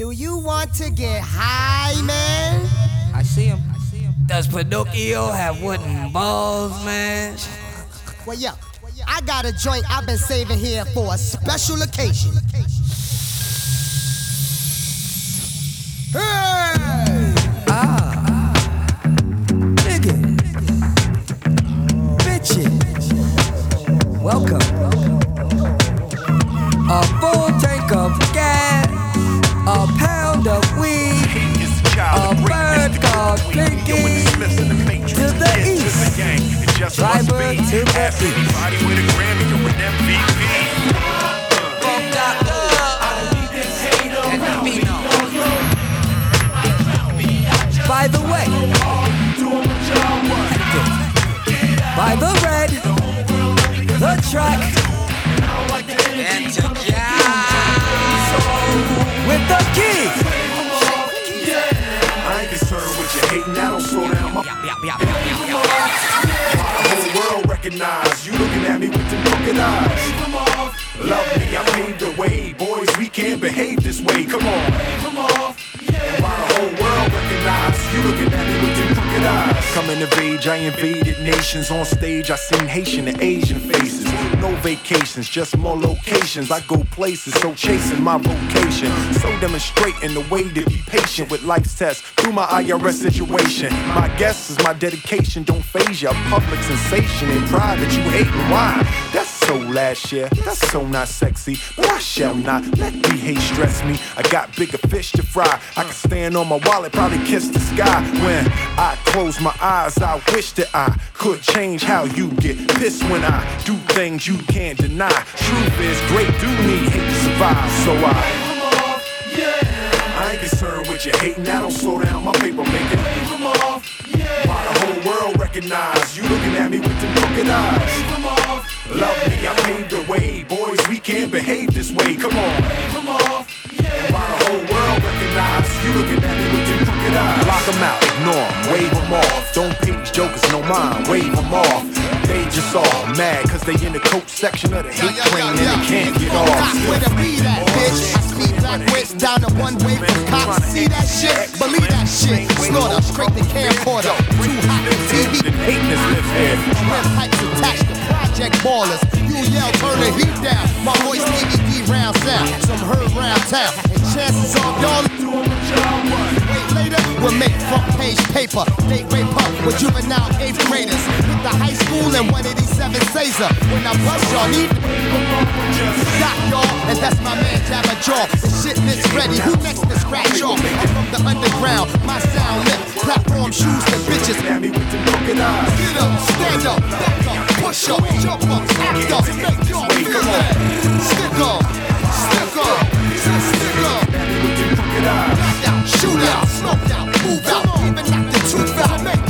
Do you want to get high, man? I see him. I see him. Does Pinocchio have wooden balls, man? Well, yeah. I got a joint I've been saving here for a special occasion. Just more locations. I go places, so chasing my vocation. So demonstrating the way to be patient with life's tests through my IRS situation. My guess is my dedication don't phase ya. Public sensation and pride that you hate why. That's so last year, that's so not sexy. But I shall not let the hate stress me. I got bigger fish to fry. I can stand on my wallet, probably kiss the sky. When I close my eyes, I wish that I could change how you get pissed when I do things you can't deny. Truth is, great do need hate to survive. So I. yeah I ain't concerned with you hating. I don't slow down my paper making. paper off yeah While the whole world recognize you looking at me with them crooked mind, wave 'em off. They just all mad cause they in the coat section of the hate train and they can't get off. where the beat at, bitch. I speed black wits down the one way from cops. See that shit? Believe that shit. Slaughter, straight to camcorder. Too hot for TV. Hateness live here. Red pipes attached to project ballers. You yell, turn the heat down. My voice DVD round sound. Some heard round town. And chances are y'all Wait later, we'll make front page paper. Date rape up with juvenile eighth graders. With the high school and 187 Caesar. When I bust y'all, need Stop y'all, and that's my man Jabba Jaw. The shit is ready. Who next to scratch off? I'm from the underground. My sound lit. Platform shoes to bitches. At me with them crooked eyes. Get up, stand up, back up, push up, jump up, act up, make y'all feel that. Stick up, stick up, stick up. With them shoot out, smoke out, move out, even knock the tooth out,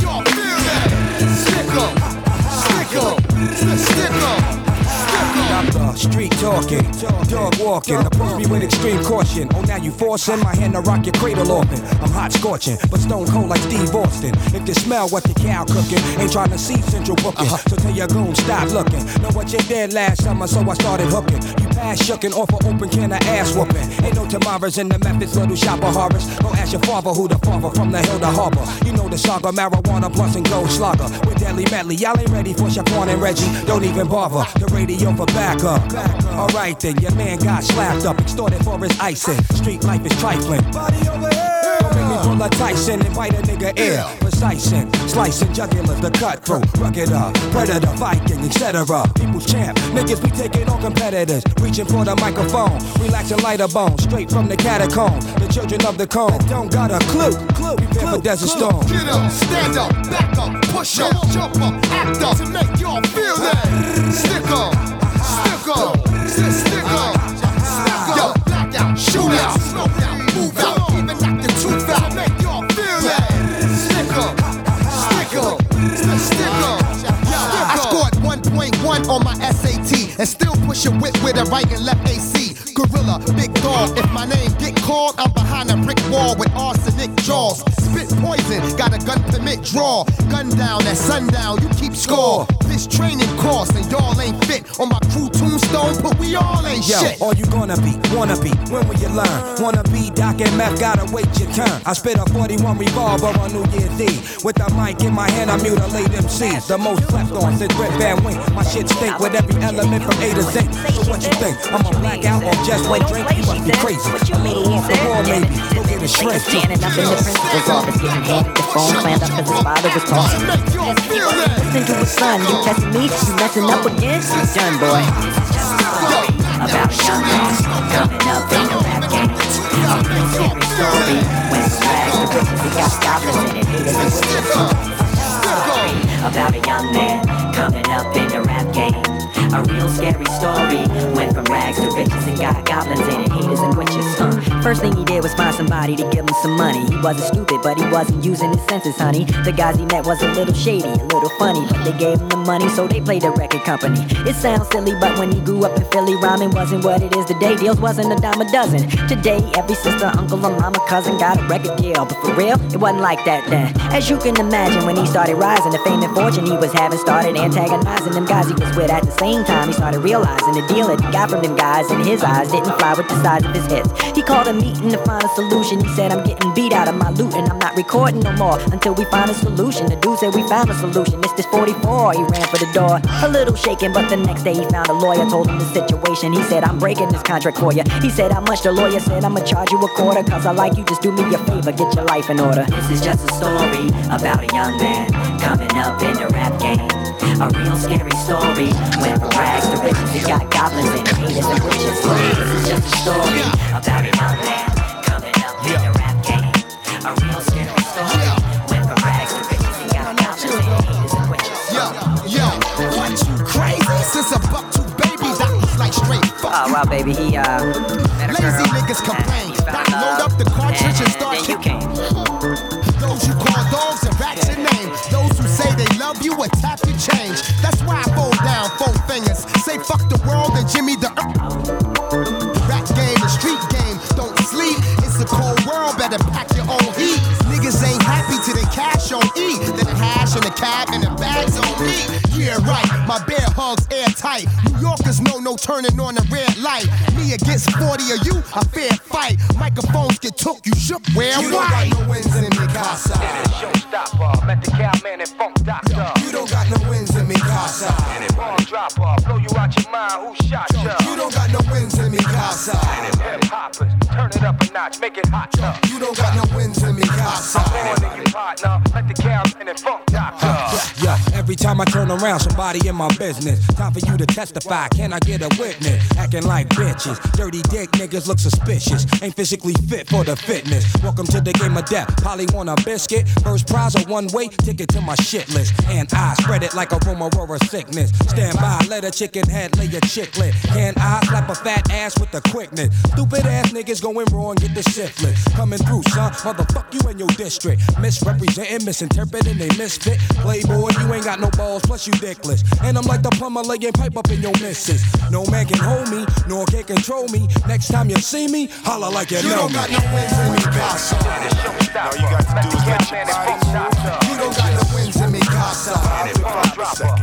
talking, dog walking. Approach me with extreme caution. Oh, now you forcing my hand to rock your cradle often. I'm hot scorching, but stone cold like Steve Austin. If you smell what the cow cooking, ain't trying to see central booking. Uh-huh. So tell your goon, stop looking. Know what you did last summer, so I started hooking. You pass shucking off an open can of ass whooping. Ain't no tomorrows in the methods, little shopper horrors. Go ask your father who the father from the hill to harbor. You know the saga, marijuana, blunts and gold slugger. With deadly medley, y'all ain't ready for Shaquan and Reggie. Don't even bother. The radio for backup. Alright then, your man got slapped up, extorted for his icing. Street life is trifling. Body over here. Don't make me pull a Tyson and bite a nigga ear. Precising, slicing jugular, the cutthroat, rugged up, predator, Viking, etc. People's champ, niggas be taking on competitors, reaching for the microphone, relaxing lighter bones, straight from the catacomb. The children of the cone. Don't got a clue. Clue, prepare for desert storm. Get up, stand up, back up, push up, jump up, act up. To make y'all feel that. Stick up, all Yo, shit. all you gonna be, wanna be, when will you learn? Wanna be Doc and Meth, gotta wait your turn. I spit a 41 revolver on New Year's Eve. With the mic in my hand, I mutilate MCs. The most slept on since Red Van Wing. My shit stink with every element from A to Z. So what you think? I'm a blackout on just one drink? You must be crazy. A little off the wall, maybe. Go get a shrink. Standing up in the principal's office, getting handed the phone, clammed up cause his father was calling. Make y'all feel that. Listen to his son, you testing me, you messing up again? You done, boy. About a young man coming up in the rap game. A real scary story. When rags the got goblins in it, haters and witches. About a young man coming up in the rap game. A real scary story. Went from rags to riches and got goblins in it, haters and witches. Uh. First thing he did was find somebody to give him some money. He wasn't stupid, but he wasn't using his senses, honey. The guys he met was a little shady, a little funny, but they gave him the money, so they played the record company. It sounds silly, but when he grew up in Philly, rhyming wasn't what it is today. Deals wasn't a dime a dozen. Today, every sister, uncle, or mama, cousin got a record deal, but for real, it wasn't like that then. As you can imagine, when he started rising, the fame and fortune he was having started antagonizing them guys he was with. At the same time, he started realizing the deal that he got from them guys in his eyes didn't fly with the size of his hits. He called a meeting to find a solution. He said, I'm getting beat out of my loot and I'm not recording no more until we find a solution. The dude said we found a solution. It's this 44. He ran for the door, a little shaken, but the next day he found a lawyer, told him the situation. He said, I'm breaking this contract for you. He said, How much? The lawyer said, I'ma charge you a quarter, cause I like you. Just do me a favor, get your life in order. This is just a story about a young man coming up in the rap game. A real scary story. Went from rags to riches, he got goblins and haters and witches. This is just a story about a young man coming up in the rap game. A real scary story. Went from rags to riches, he got goblins and haters and witches. Yo, yo, what you crazy? Since a buck two babies, that was like straight fuck Oh you. well, baby, he uh Lazy niggas complain. he load up the cartridge and start kicking. Those you call dogs and rats your name. Change. That's why I fold down four fingers. Say fuck the world and Jimmy the rap game, the street game. Don't sleep. It's a cold world. Better pack your own heat. Niggas ain't happy till the cash on E. Then the hash and the cab and the bags on me. Yeah, right. My bear hugs airtight. New Yorkers know no turning on the red light. Me against 40 of you, a fair fight. Microphones get took, you shook. Where You don't got no wins in me, casa. Turn it up a notch, make it hot. You don't got no wins in me, in your partner, every time I turn around, somebody in my business. Time for you to testify. Can I get a witness? Acting like bitches. Dirty dick niggas look suspicious. Ain't physically fit for the fitness. Welcome to the game of death. Polly want a biscuit. First prize a one way ticket to my shit list. And I spread it like a rumor or a sickness. Stand by, let a chicken head lay a chicklet. Can I slap a fat ass with the quickness? Stupid ass niggas going wrong, get the syphilis. Coming through, son. Motherfuck you in your district. Misrepresenting, misinterpreting, they misfit. Playboy, you ain't got no balls, plus you dickless. And I'm like the plumber laying pipe up in your missus. No man can hold me, nor can control me. Next time you see me, holla like you, You know don't me. got no wins in me, casa. All you got to do is let your body You don't got no wins in me, casa.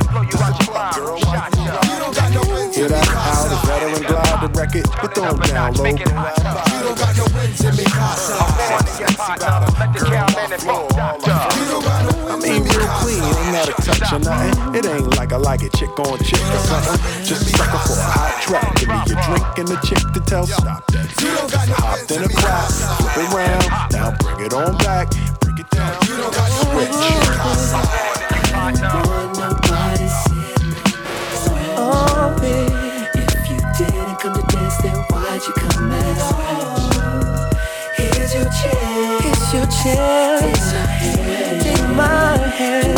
Bomb dropper, you out your mind. Who shot? You don't got no wins Hear in me, that? How the veteran glide the record, but throw it down low. Make it hot. You don't got no wins in me, casa. Born in your partner, met the cowman and funk. You don't got no I wins mean, in me, real clean, casa. ain't that a touch or nothing. It ain't like I like it, chick on chick or something. Just a sucker for a hot track. Give me your drink and the chick to tell stop that. You don't got no Hopped in in a me, crowd, flip it round, now bring it on back, break it down. You don't got no wins in me, casa. If you didn't come to dance, then why'd you come as well? Here's your chance. Here's your. Take my hand. Do that dance,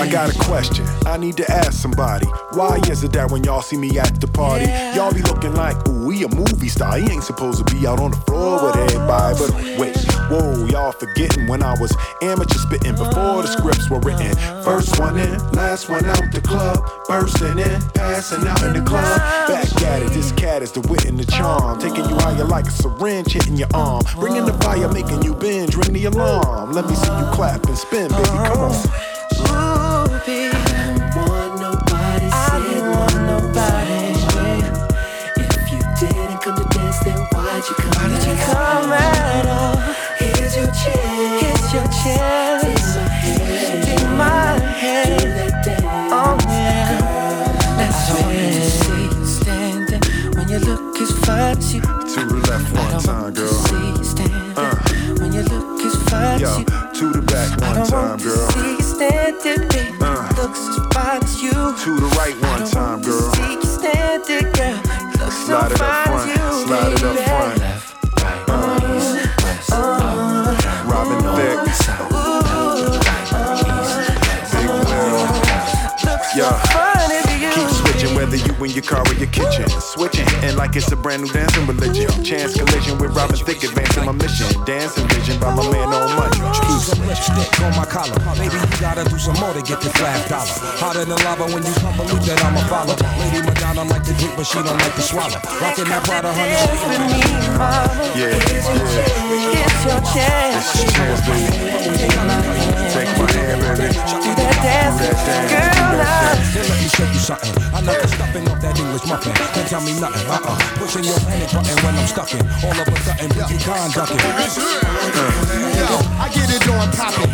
I got a question. I need to ask somebody. Why is it that when y'all see me at the party, y'all be looking like, ooh, he a movie star. He ain't supposed to be out on the floor with oh, everybody. But wait, whoa, y'all forgetting when I was amateur spitting before the scripts were written. First one in, last one out the club. Bursting in, passing out in the club. Back at it, this cat is the wit and the charm. Taking you higher like a syringe hitting your arm. Bringing the fire, making you binge, ring the alarm. Let me see you clap and spin, baby, come on. Oh. Time, girl. See you standing there, Uh. looks as fine as you. To the right one time, girl. See you standing, girl, looks so Slide it up fine front. as you. Slide it up front. Robin Thicke. Big Will. Yeah. Whether you car or your kitchen. Switching, and like it's a brand new dancing religion. Chance collision with Robin Thicke, advancing my mission. Dancing vision by my man on money. Keep some lipstick on my collar. Maybe you gotta do some more to get this last dollar. Hotter than lava when you come believe that I'm a follower. Lady Madonna like to drink, but she don't like to swallow. Rockin' that Prada, honey. With me, mama, Yeah, yeah. it's your chance. It's your chance, baby. Take my hand, baby. Do that dance, Do that dance. girl, now. Let me show you something. I know the stuffing of that English muffin. Can't tell me nothing. Uh-uh. Pushing your panic button when I'm stucking. All of a sudden, you can't duck it. Yo, I get it on poppin',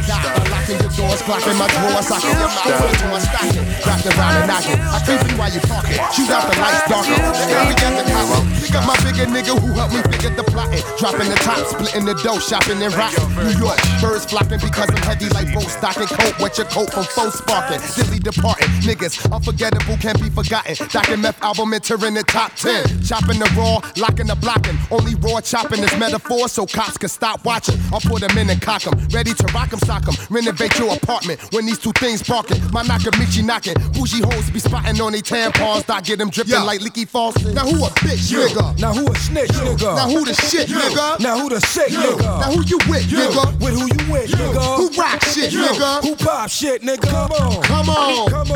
Locking your doors, clocking my drawers, I can your mouth to my stocking. Wrapped around and knocking. I creep you while you talking. Shoot out the lights darker. Now we got the copper. Pick up my bigger nigga who helped me figure the plotting. Dropping the top, splitting the dough, shopping and rocking. New York, birds flocking because I'm heavy like boat stocking. Coat, wet your coat from foe sparking. Dilly Niggas, unforgettable, can't be forgotten. Docking meth album entering the top 10. Chopping the raw, locking the blocking. Only raw chopping is metaphor so cops can stop watching. I'll put them in and cock 'em. Ready to rock 'em, sock 'em. Renovate your apartment when these two things barking. My Nakamichi knocking. Bougie hoes be spotting on they tampons. I get them dripping like leaky faucets. Now who a bitch, nigga? Now who a snitch, nigga? Now who the shit, nigga? Now who the sick, nigga? Now who you with, nigga? With who you with, nigga? Who rock shit, nigga? Who pop shit, nigga? Come on. Come on. Come on.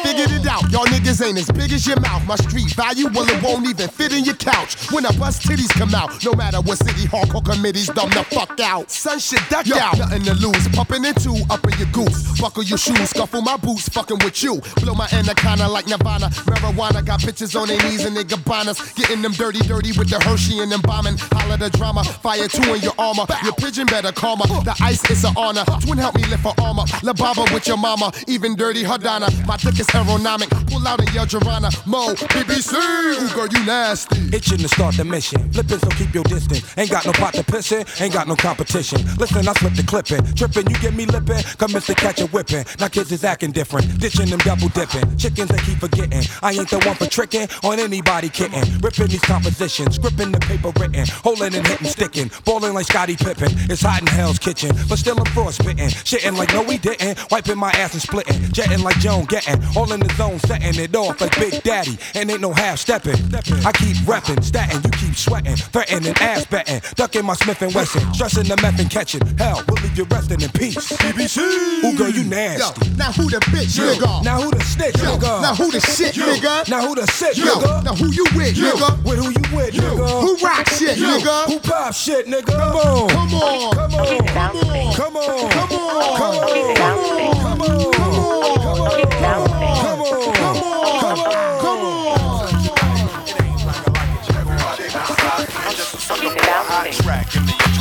niggas ain't as big as your mouth. My street value, well, it won't even fit in your couch. When I bust titties come out, no matter what city hardcore committees dumb the fuck out. Son shit duck out. Nothing to lose. Pumping in two, up in your goose. Buckle your shoes, scuffle my boots, fucking with you. Blow my anaconda like Nirvana. Marijuana got bitches on their knees and they gabanas. Getting them dirty, dirty with the Hershey and them bombing. Holla the drama. Fire two in your armor. Your pigeon better calmer. The ice is an honor. Twin help me lift her armor. La Baba with your mama. Even dirty Hardana. My dick is aeronomic. Pull out and yell Joanna. Mo, BBC. Ooh, girl, you nasty. Itching to start the mission. Flipping, so keep your distance. Ain't got no pot to piss in, ain't got no competition. Listen, I slip the clipping. Tripping, you get me lipping. Come Mr. Catch a whipping. Now kids is acting different. Ditching them double dipping. Chickens they keep forgetting. I ain't the one for tricking on anybody kitten. Ripping these compositions. Gripping the paper written. Holding and hitting, sticking. Balling like Scottie Pippen. It's hot in hell's kitchen. But still I'm frostbitten. Shitting like no we didn't. Wiping my ass and splitting. Jetting like Joan getting. All in the zone, setting it off like Big Daddy. And ain't no half stepping. I keep repping, statting, you keep sweating, threatening, ass betting, ducking my Smith and Wesson, stressing the meth and catching. Hell, we'll leave you resting in peace. BBC. Ooh, girl, you Yo, nasty. now who the bitch, nigga? Now who the snitch, Yo, nigga? now who the shit, nigga? Now who the sick, Yo, nigga? now who you with, nigga? With who you with, nigga? Who rock shit, nigga? Who pop shit, nigga? Come on, come on, come on, come on. Come on, come on. Come on. Come on. Come on. Come on. Come on. Come on. Come on. Come on. Come on. Come on.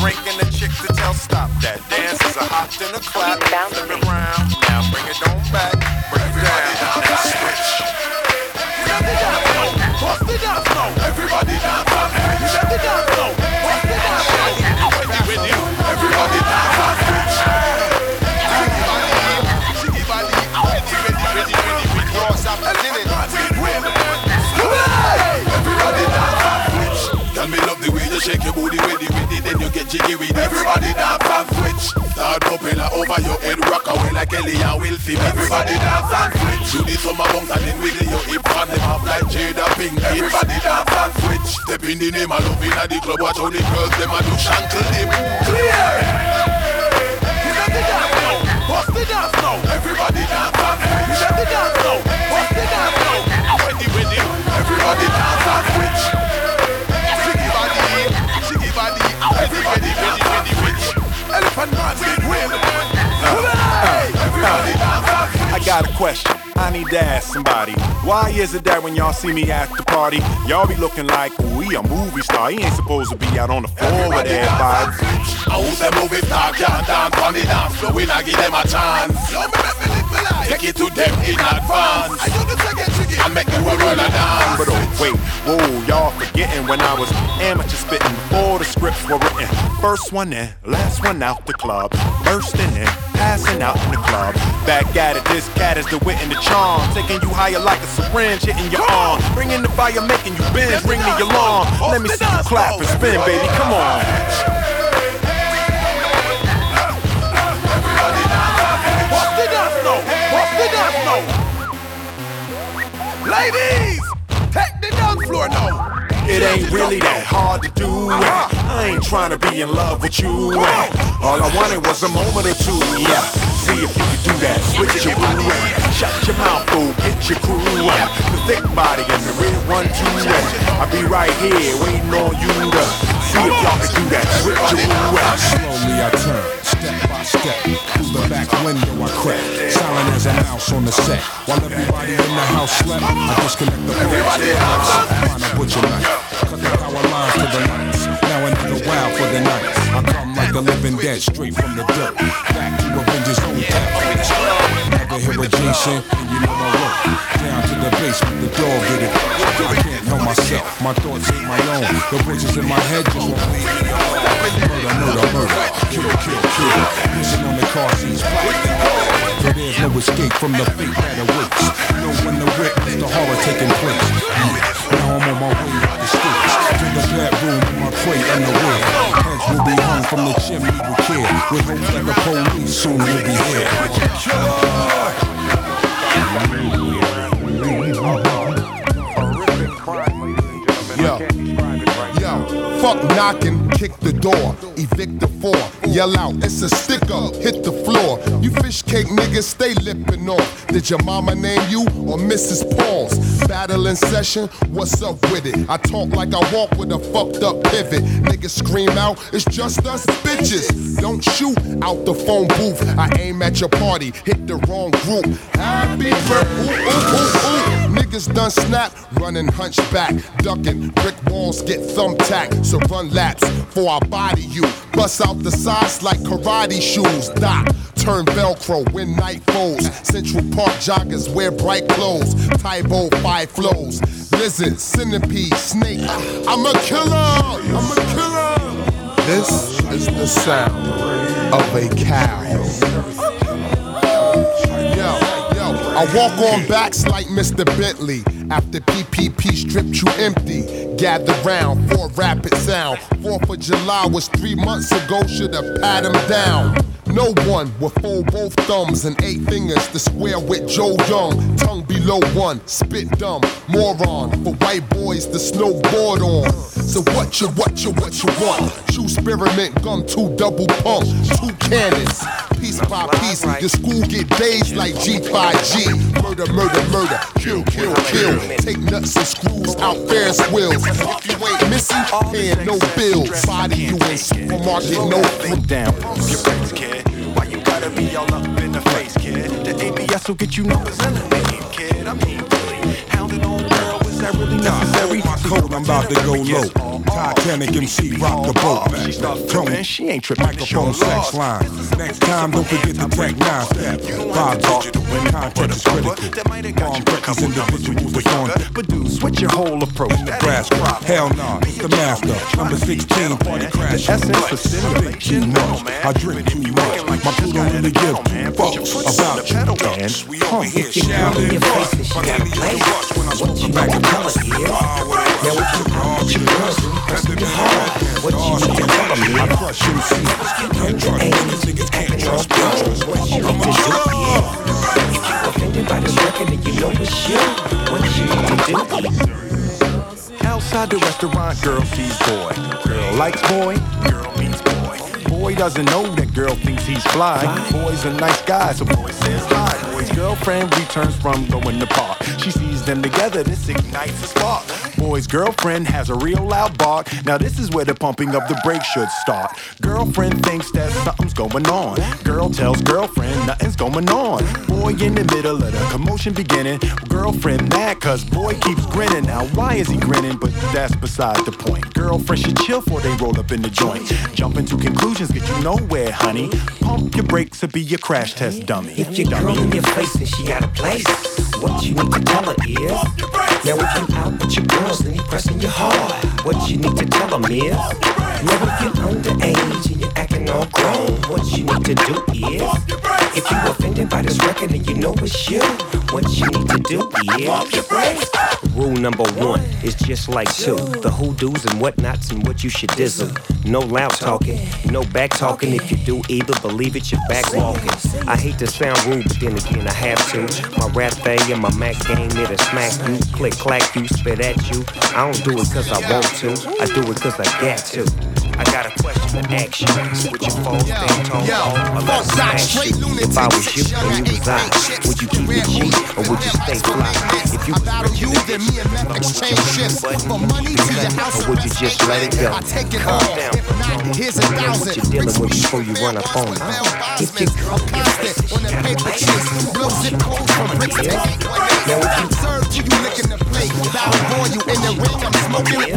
Drink and a chick to tell stop that. Dance is a hop and a clap. Flip it round, now bring it on back. Break it down, now switch. Bust the dance now, everybody dance on You let the dance now, shake your booty with it, with it, then you get jiggy with it. Everybody dance and switch. Start propeller over your head, rock away like Ellie and Wilfie. Everybody dance and switch. Do the summer bounce and then wiggle your hip and them off like Jada Pink. Everybody dance and switch. Step in the name of love in the club, watch how the girls them a do shankle dip. Clear. You let the dance now, bust the dance now. Everybody dance and switch. The dance now, bust the dance now. Everybody dance and not big win. Everybody I got a question. I need to ask somebody. Why is it that when y'all see me at the party, y'all be looking like we a movie star. He ain't supposed to be out on the floor with everybody. I who's a movie star can't dance on the dance floor. We not give them a chance. Take it to them in advance. I make the world run a dance. But oh wait, whoa, y'all forgetting when I was amateur spitting before the scripts were written. First one in, last one out the club. Bursting in, passing out in the club. Back at it, this cat is the wit and the charm. Taking you higher like a syringe hitting your arm. Bringing the fire, making you bend, bring me along. Let me see you clap and spin, baby, come on. The the? Ladies, take the dance floor now. It ain't really that hard to do. I ain't trying to be in love with you. All I wanted was a moment or two. Yeah, see if you can do that. Switch your crew. Shut your mouth, fool. Get your crew. The thick body and the real one too. I'll be right here waiting on you to see if y'all can do that. Switch your crew. Slowly I turn, step by step. Through the back window I crack. Silent as a mouse on the set. While everybody in the house slept, I disconnect the everybody Find a butcher knife. Cut the power lines to the lights. Now another wild for the night. I come like the living dead, straight from the dirt. Back to Avengers home Never hear a sing, and you know my. Down to the basement, the dog get it. I can't help myself, my thoughts ain't my own. The voices in my head just won't leave me alone. Murder, murder, murder, kill, kill, kill. Listen on the car seats, so there's no escape from the fate that awaits. Know when the witness the horror taking place. Now I'm on my way up the streets to the bedroom in my prey underwear. Heads will be hung from the chimney with care. With hope that the police soon will be here. Yo, fuck knocking, kick the door, evict the four, yell out, it's a sticker, hit the floor. You fish cake niggas stay lipping off. Did your mama name you or Mrs. Paul's? Battle in session, what's up with it? I talk like I walk with a fucked up pivot. Niggas scream out, it's just us bitches. Don't shoot out the phone booth. I aim at your party, hit the wrong group. Happy birthday, ooh, ooh, ooh. Niggas done snap, running hunchback, ducking. Brick walls get thumbtacked, so run laps for I body you. Bust out the sides like karate shoes. Doc, turn Velcro when night falls. Central Park joggers wear bright clothes. Tybo five flows. Lizard, centipede, snake. Uh, I'm a killer. I'm a killer. This is the sound of a cow. Yo, yo, I walk on backs like Mr. Bentley. After PPP stripped you empty, gather round for rapid sound. Fourth of July was three months ago, should've pat him down. No one will fold both thumbs and eight fingers to square with Joe Young. Tongue below one, spit dumb, moron. For white boys to snowboard on. So what you, what you, what you want? Shoe spearmint gum, two double pump, two cannons. Piece by piece, your school get dazed like G5G. Murder, murder, murder, kill, kill, kill. Take nuts and screws out Ferris wheels. If you ain't missing, paying no bills. Body you in supermarket, no Think down, your face, kid. Why you gotta be all up in the face, kid? The ABS will get you numbers in the name, kid. I mean, really, hounding on girl, is that really necessary? Coat, I'm about to go low. Titanic MC, rock the boat. Tone, she ain't tripping. Microphone sex line. Next time, don't forget to take nine step. Five digital when context is critical. Bomb breakers, individuals are on But dude, switch your whole approach. Nebraska. Hell nah, it's the master. Number 16, party crash. The essence of stimulation, Too much. man. I drink too much. My crew don't really give two fucks about you. man. We over here shouting fuck. Lady on the rush when I smoke back and forth. Ah, what else? Now what you want? You cousin. That's the heart. What you need to tell me? I crush MC. Can't trust niggas. Niggas can't trust bitches. I'm a killer. Offended by this record and you know it's shit. What you need to do? Outside the restaurant, girl sees boy. Girl likes boy, girl meets boy. Boy doesn't know that girl thinks he's fly. Boy's a nice guy, so boy says hi. Boy's girlfriend returns from going to park. She sees them together, this ignites a spark. Boy's girlfriend has a real loud bark. Now this is where the pumping of the brakes should start. Girlfriend thinks that something's going on. Girl tells girlfriend nothing's going on. Boy in the middle of the commotion beginning. Girlfriend mad cause boy keeps grinning. Now why is he grinning? But that's beside the point. Girlfriend should chill before they roll up in the joint. Jumping to conclusions get you nowhere, honey. Pump your brakes or be your crash test dummy. If your girl in your face and she got a place, what you need to tell her is. Now if you out with your girls and he pressing your hard, what you need to tell him is. Now if you're underage and you're acting all grown, what you need to do is. If you offended by this record and you know it's you, what you need to do is. walk your brakes. Rule number one is just like two. The who do's and whatnots and what you should dizzle. No loud talking, no back talking. If you do either, believe it, you're back walking. I hate to sound rude, but then again I have to. My rap thing and my Mac game, it'll smack you, click clack you, spit at you. I don't do it cause I want to, I do it cause I got to. I got a question to ask you. Would you fall stand tall Yo, or me that straight you? lunatic If I was you and you was I, would you keep it G or would you stay fly? If you battle you, then me and Meth exchange shifts. For money to your house, Or would you just let it go? I take it all. down. If not, here's a thousand. what you're dealing with before you run up on it. If your girl your on the paper place, chase, blow zip codes from bricks Now if you Serve to you licking the plate. Battle boy, you in the ring, I'm smoking.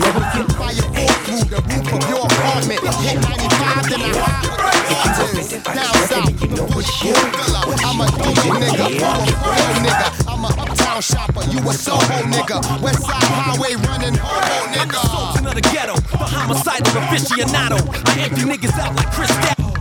never get Fire all through the of your apartment. Hit 95, then I ride with the Down south, it's you. I'm a dope nigga, you a real nigga. I'm a uptown shopper, you a Soho nigga. West Side Highway running homo nigga. Sultan of the ghetto, the homicidal aficionado. I empty niggas out like Chris Gatto.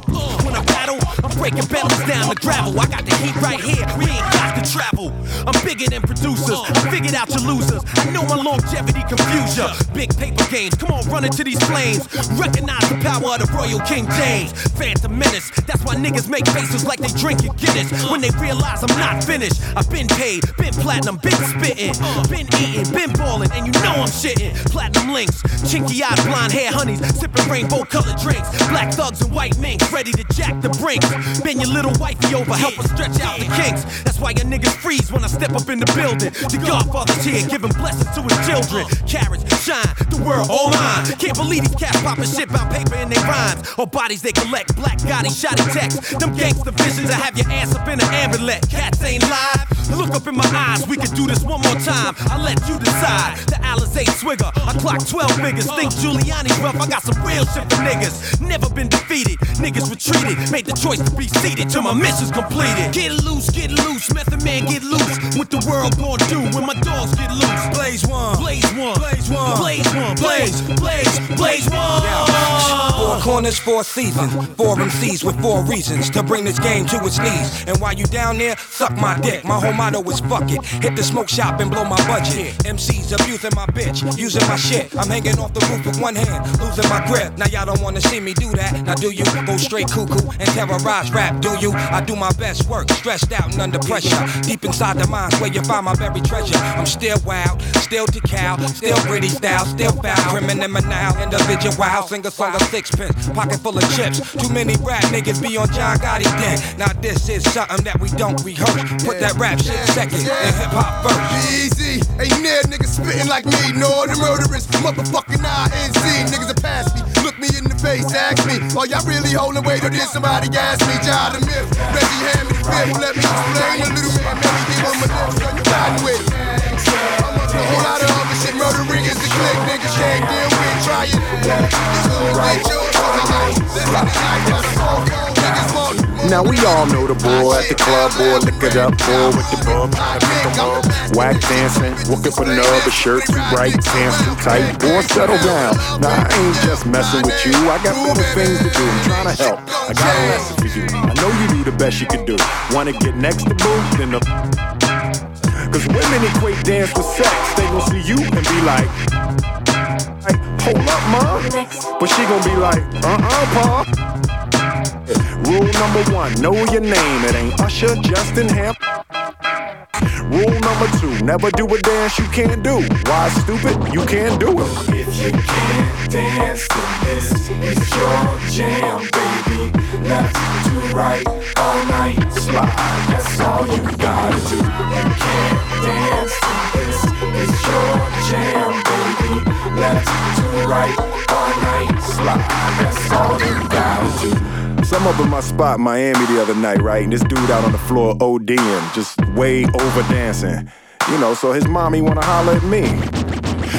Breaking Bentleys down the gravel. I got the heat right here, we ain't got to travel. I'm bigger than producers, I figured out your losers. I know my longevity confuse ya. Big paper games, come on, run into these flames. Recognize the power of the Royal King James. Phantom Menace, that's why niggas make faces like they drinking Guinness. When they realize I'm not finished, I've been paid, been platinum, been spitting, been eating, been balling, and you know I'm shitting. Platinum links, chinky eyed blonde hair honeys, sipping rainbow colored drinks. Black thugs and white minks, ready to jack the brink. Bend your little wifey over, help her stretch out the kinks. That's why your niggas freeze when I step up in the building. The Godfather's here, giving blessings to his children. Carrots shine, the world all mine. Can't believe these cats popping shit about paper in their rhymes. Or bodies they collect, black Gotti, shotty text. Them gangster visions, I have your ass up in an ambulance. Cats ain't live. Look up in my eyes, we can do this one more time. I let you decide. The Alizé swigger, I clock 12 figures. Think Giuliani rough, I got some real shit for niggas. Never been defeated, niggas retreated. Made the choice to be seated till my mission's completed. Get loose, get loose, method man, get loose. What the world gonna do when my dogs get loose? Blaze one, blaze one, blaze one, blaze one, blaze, blaze, blaze one. Four corners, four seasons. Four MCs with four reasons to bring this game to its knees. And while you down there, suck my dick. My whole motto is fuck it. Hit the smoke shop and blow my budget. MCs abusing my bitch, using my shit. I'm hanging off the roof with one hand, losing my grip. Now y'all don't wanna see me do that. Now do you go straight cuckoo and terrorize rap? Do you? I do my best work, stressed out and under pressure. Deep inside the minds where you find my buried treasure. I'm still wild, still decal, still gritty style, still foul. Criminal now, individual, sing a song of sixpence, pocket full of chips. Too many rap niggas be on John Gotti dick. Now this is something that we don't rehearse. Put that rap shit second and hip hop first. Easy, ain't near niggas spitting like me. No, the murderers, motherfucking INC. Niggas that pass me, look me in the face, ask me, Are y'all really holding weight or did somebody ask me? John the myth, Reggie hand me the. Let me explain a little man, give him a lift, you riding with a whole lot of other shit, murdering is the click, niggas can't deal with, try it. These hoes get yours, niggas want Now we all know the bull at the club, boy, lick it up, bull with the bum, trying to pick 'em up. Whack dancing, looking for nub, a shirt too bright, pants too tight. Boy, settle down. Nah, I ain't just messing with you. I got better things to do. I'm trying to help. I got a lesson for you. I know you do the best you can do. Wanna get next to boo? Then the Cause women equate dance with sex. They gon' see you and be like, like, hold up, mom. But she gon' be like, uh-uh, pa. Rule number one, know your name. It ain't Usher, Justin Hamp. Rule number two, never do a dance you can't do. Why stupid? You can't do it. If you can't dance, then this is your jam, baby. Left to right, all night, slide. That's all you gotta do. You can't dance, then this is your jam, baby. Left to right, all night slide. That's all you gotta do. I'm up in my spot Miami the other night, right? And this dude out on the floor ODing, just way over dancing. You know, so his mommy wanna holler at me.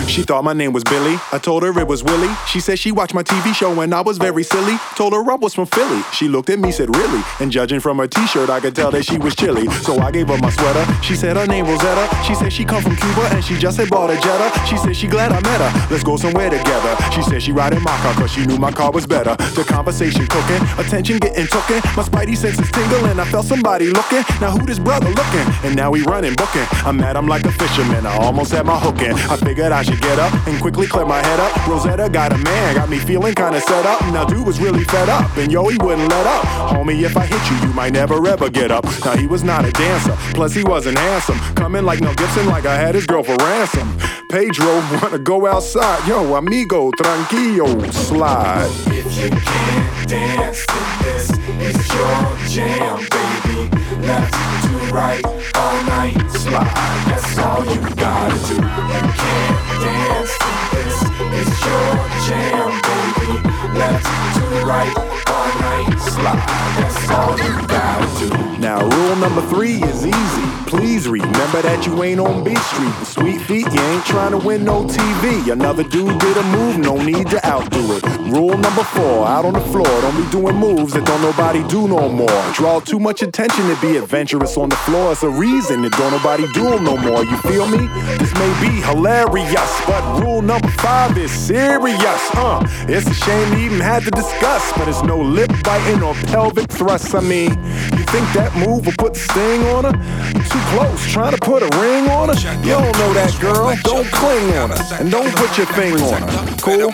She thought my name was Billy. I told her it was Willie. She said she watched my TV show and I was very silly. Told her I was from Philly. She looked at me, said, Really? And judging from her t shirt, I could tell that she was chilly. So I gave her my sweater. She said her name Rosetta. She said she come from Cuba and she just had bought a Jetta. She said she glad I met her. Let's go somewhere together. She said she riding my car cause she knew my car was better. The conversation cooking, attention getting tooken. My spidey senses tingling. I felt somebody looking. Now who this brother looking? And now he running, booking. I'm mad, I'm like a fisherman. I almost had my hook in. I figured I should get up and quickly clear my head up. Rosetta got a man, got me feeling kinda set up. Now dude was really fed up, and yo, he wouldn't let up. Homie, if I hit you, you might never ever get up. Now he was not a dancer, plus he wasn't handsome. Coming like Mel Gibson, like I had his girl for ransom. Pedro wanna go outside, yo, amigo, tranquillo, slide. If you can't dance, then this it's your jam, baby. Left to right, all night slide. That's all you gotta do. You can't dance, then this is your jam, baby. Left to right, all night That's all you gotta do. Now, rule number three is easy. Please remember that you ain't on B Street. Sweet feet, you ain't trying to win no TV. Another dude did a move, no need to outdo it. Rule number four, out on the floor, don't be doing moves that don't nobody do no more. Draw too much attention to be adventurous on the floor. It's a reason that don't nobody do them no more. You feel me? This may be hilarious, but rule number five is serious. Uh, it's a shame we even had to discuss, but it's no lip biting or pelvic thrusts, I mean, you think that move will put sting on her? You too close, trying to put a ring on her? You don't know that girl. Don't cling on her, and don't put your thing on her. Cool?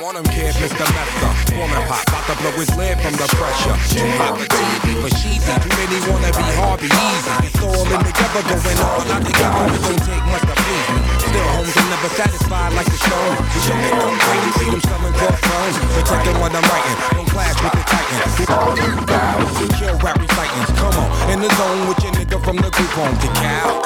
on. Still, homes are never satisfied like the stone. Get them crazy, see them selling cross phones. Protecting what I'm writing. Don't clash with the titan. Kill rap recitants. Come on, in the zone with your nigga from the group home to Cal.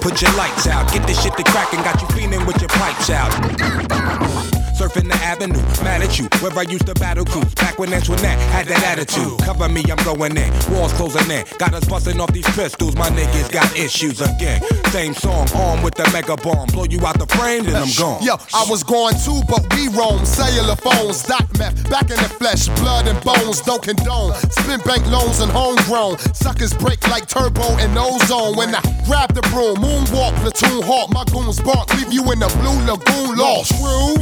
Put your lights out, get this shit to crackin', got you feeling with your pipes out. Surfing the avenue, mad at you, where I used to battle cruise. Back when Antoinette had that attitude. Cover me, I'm going in. Walls closing in. Got us busting off these pistols. My niggas got issues again. Same song, armed with the mega bomb. Blow you out the frame, then I'm gone. Yo, I was going too, but we roam. Cellular phones, doc meth, back in the flesh. Blood and bones, don't condone. Spin bank loans and homegrown. Suckers break like turbo and ozone. When I grab the broom, moonwalk, platoon hawk. My goons bark, leave you in the blue lagoon. Lost. True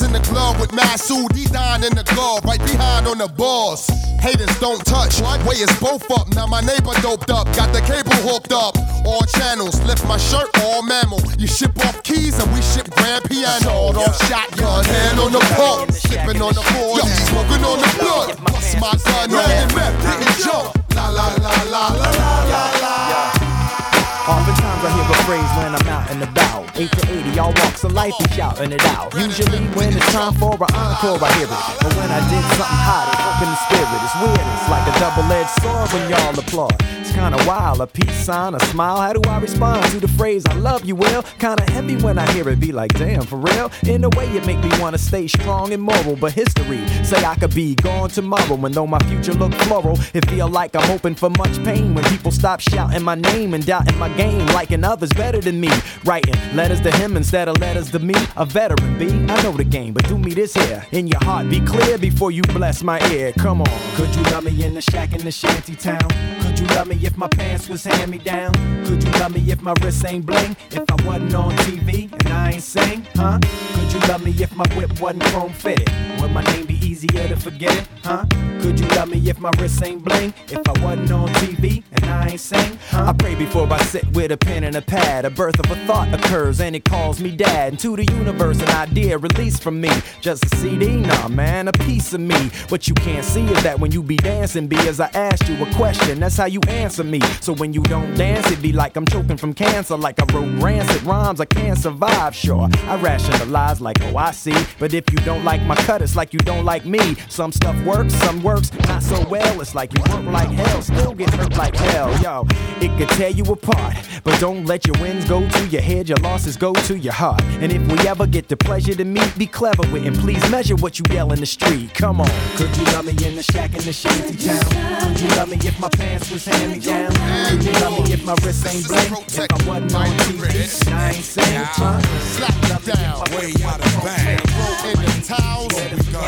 was in the club with Masood, D-Don in the club right behind on the boss. Haters don't touch, what? way is both up. Now my neighbor doped up, got the cable hooked up. All channels, lift my shirt, all mammal. You ship off keys and we ship grand piano. Shot off shotgun, hand on the pump, sipping on the floor, smoking on the blood. Bust my gun, man, and rap, didn't jump. La la la la la la la. Phrase when I'm out and about. 8 to 80, all walks of life be shouting it out. Usually when it's time for an encore, I hear it. But when I did something hot, it opened the spirit. It's weird, it's like a double-edged sword when y'all applaud. It's kinda wild, a peace sign, a smile. How do I respond to the phrase I love you, Will? Kinda heavy when I hear it, be like, damn, for real? In a way, it make me wanna stay strong and moral. But history say I could be gone tomorrow, and though my future look floral, it feel like I'm open for much pain when people stop shouting my name and doubting my game, liking others better than me. Writing letters to him instead of letters to me. A veteran, B. I know the game, but do me this here. In your heart, be clear before you bless my ear. Come on. Could you love me in the shack in the shanty town? Could you love me if my pants was hand me down? Could you love me if my wrist ain't bling? If I wasn't on TV and I ain't sing? Huh? Could you love me if my whip wasn't chrome fitted? Would my name be easier to forget it? Huh? Could you love me if my wrist ain't bling? If I wasn't on TV and I ain't sing? Huh? I pray before I sit with a pen and a pad. A birth of a thought occurs and it calls me dad. Into the universe, an idea released from me. Just a CD, nah, man, a piece of me. What you can't see is that when you be dancing, be as I asked you a question, that's how you answer me. So when you don't dance, it be like I'm choking from cancer, like I wrote rancid rhymes I can't survive. Sure, I rationalize like, oh, I see. But if you don't like my cut, it's like you don't like me. Some stuff works, some works not so well. It's like you work like hell, still get hurt like hell. Yo, it could tear you apart, but don't let your wins go to your head, your losses go to your heart. And if we ever get the pleasure to meet, be clever with and please measure what you yell in the street. Come on, could you love me in the shack in the shanty town? Could you love me if my pants was hand me down? Could you love me if my wrist ain't bling? If I wasn't on TV, I ain't saying huh? Slap down. Way out of. Throw in the towels. Yo,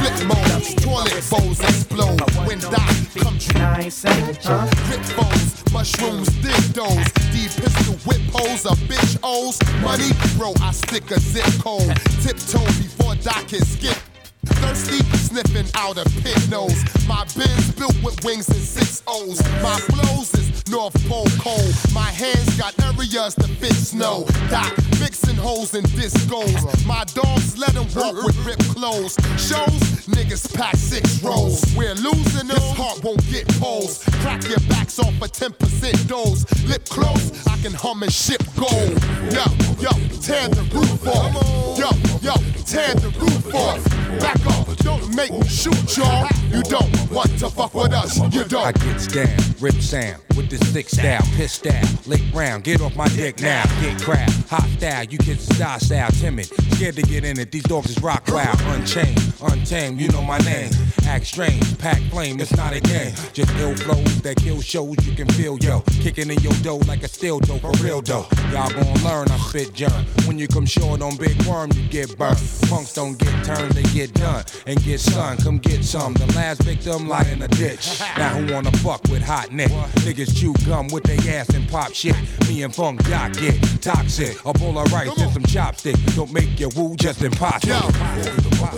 flip modes, toilet bowls explode. When Doc come true. Ain't saying huh? Rip phones, mushrooms, dildos, D pistol whip holes, a bitch O's. Money, bro, I stick a zip code. Tiptoe before Doc can skip. Thirsty, sniffing out a pit nose. My Benz built with wings and six O's. My flows is North Pole cold. My hands got areas to fit snow. Doc, mixing holes and discos. My dogs let them walk with ripped clothes. Shows, niggas pack six rolls. We're losing this heart won't get poles. Crack your backs off a 10% dose. Lip close, I can hum and ship gold. Yo, yo, tear the roof off. Yo, yo, tear the roof off. Back off, don't make me shoot y'all. You don't want to fuck with us, you don't. I get down, rip sound with this sick style, piss style, lick round, get off my dick now, get crap, hot style, you kids is style timid, scared to get in it, these dogs is rock wild, unchained, untamed, you know my name, act strange, pack flame, it's not a game, just ill flows that kill shows you can feel, yo, kicking in your dough like a steel dough, for real though, y'all gon' learn I spit junk, when you come short on big worm, you get burnt, punks don't get turned, they get done, and get sun, come get some, the last victim lie in a ditch, now who wanna fuck with hot neck, niggas chew gum with their ass and pop shit, me and Funk Doc get toxic, a bowl of rice and some chopsticks, don't make your woo just impossible. Yo,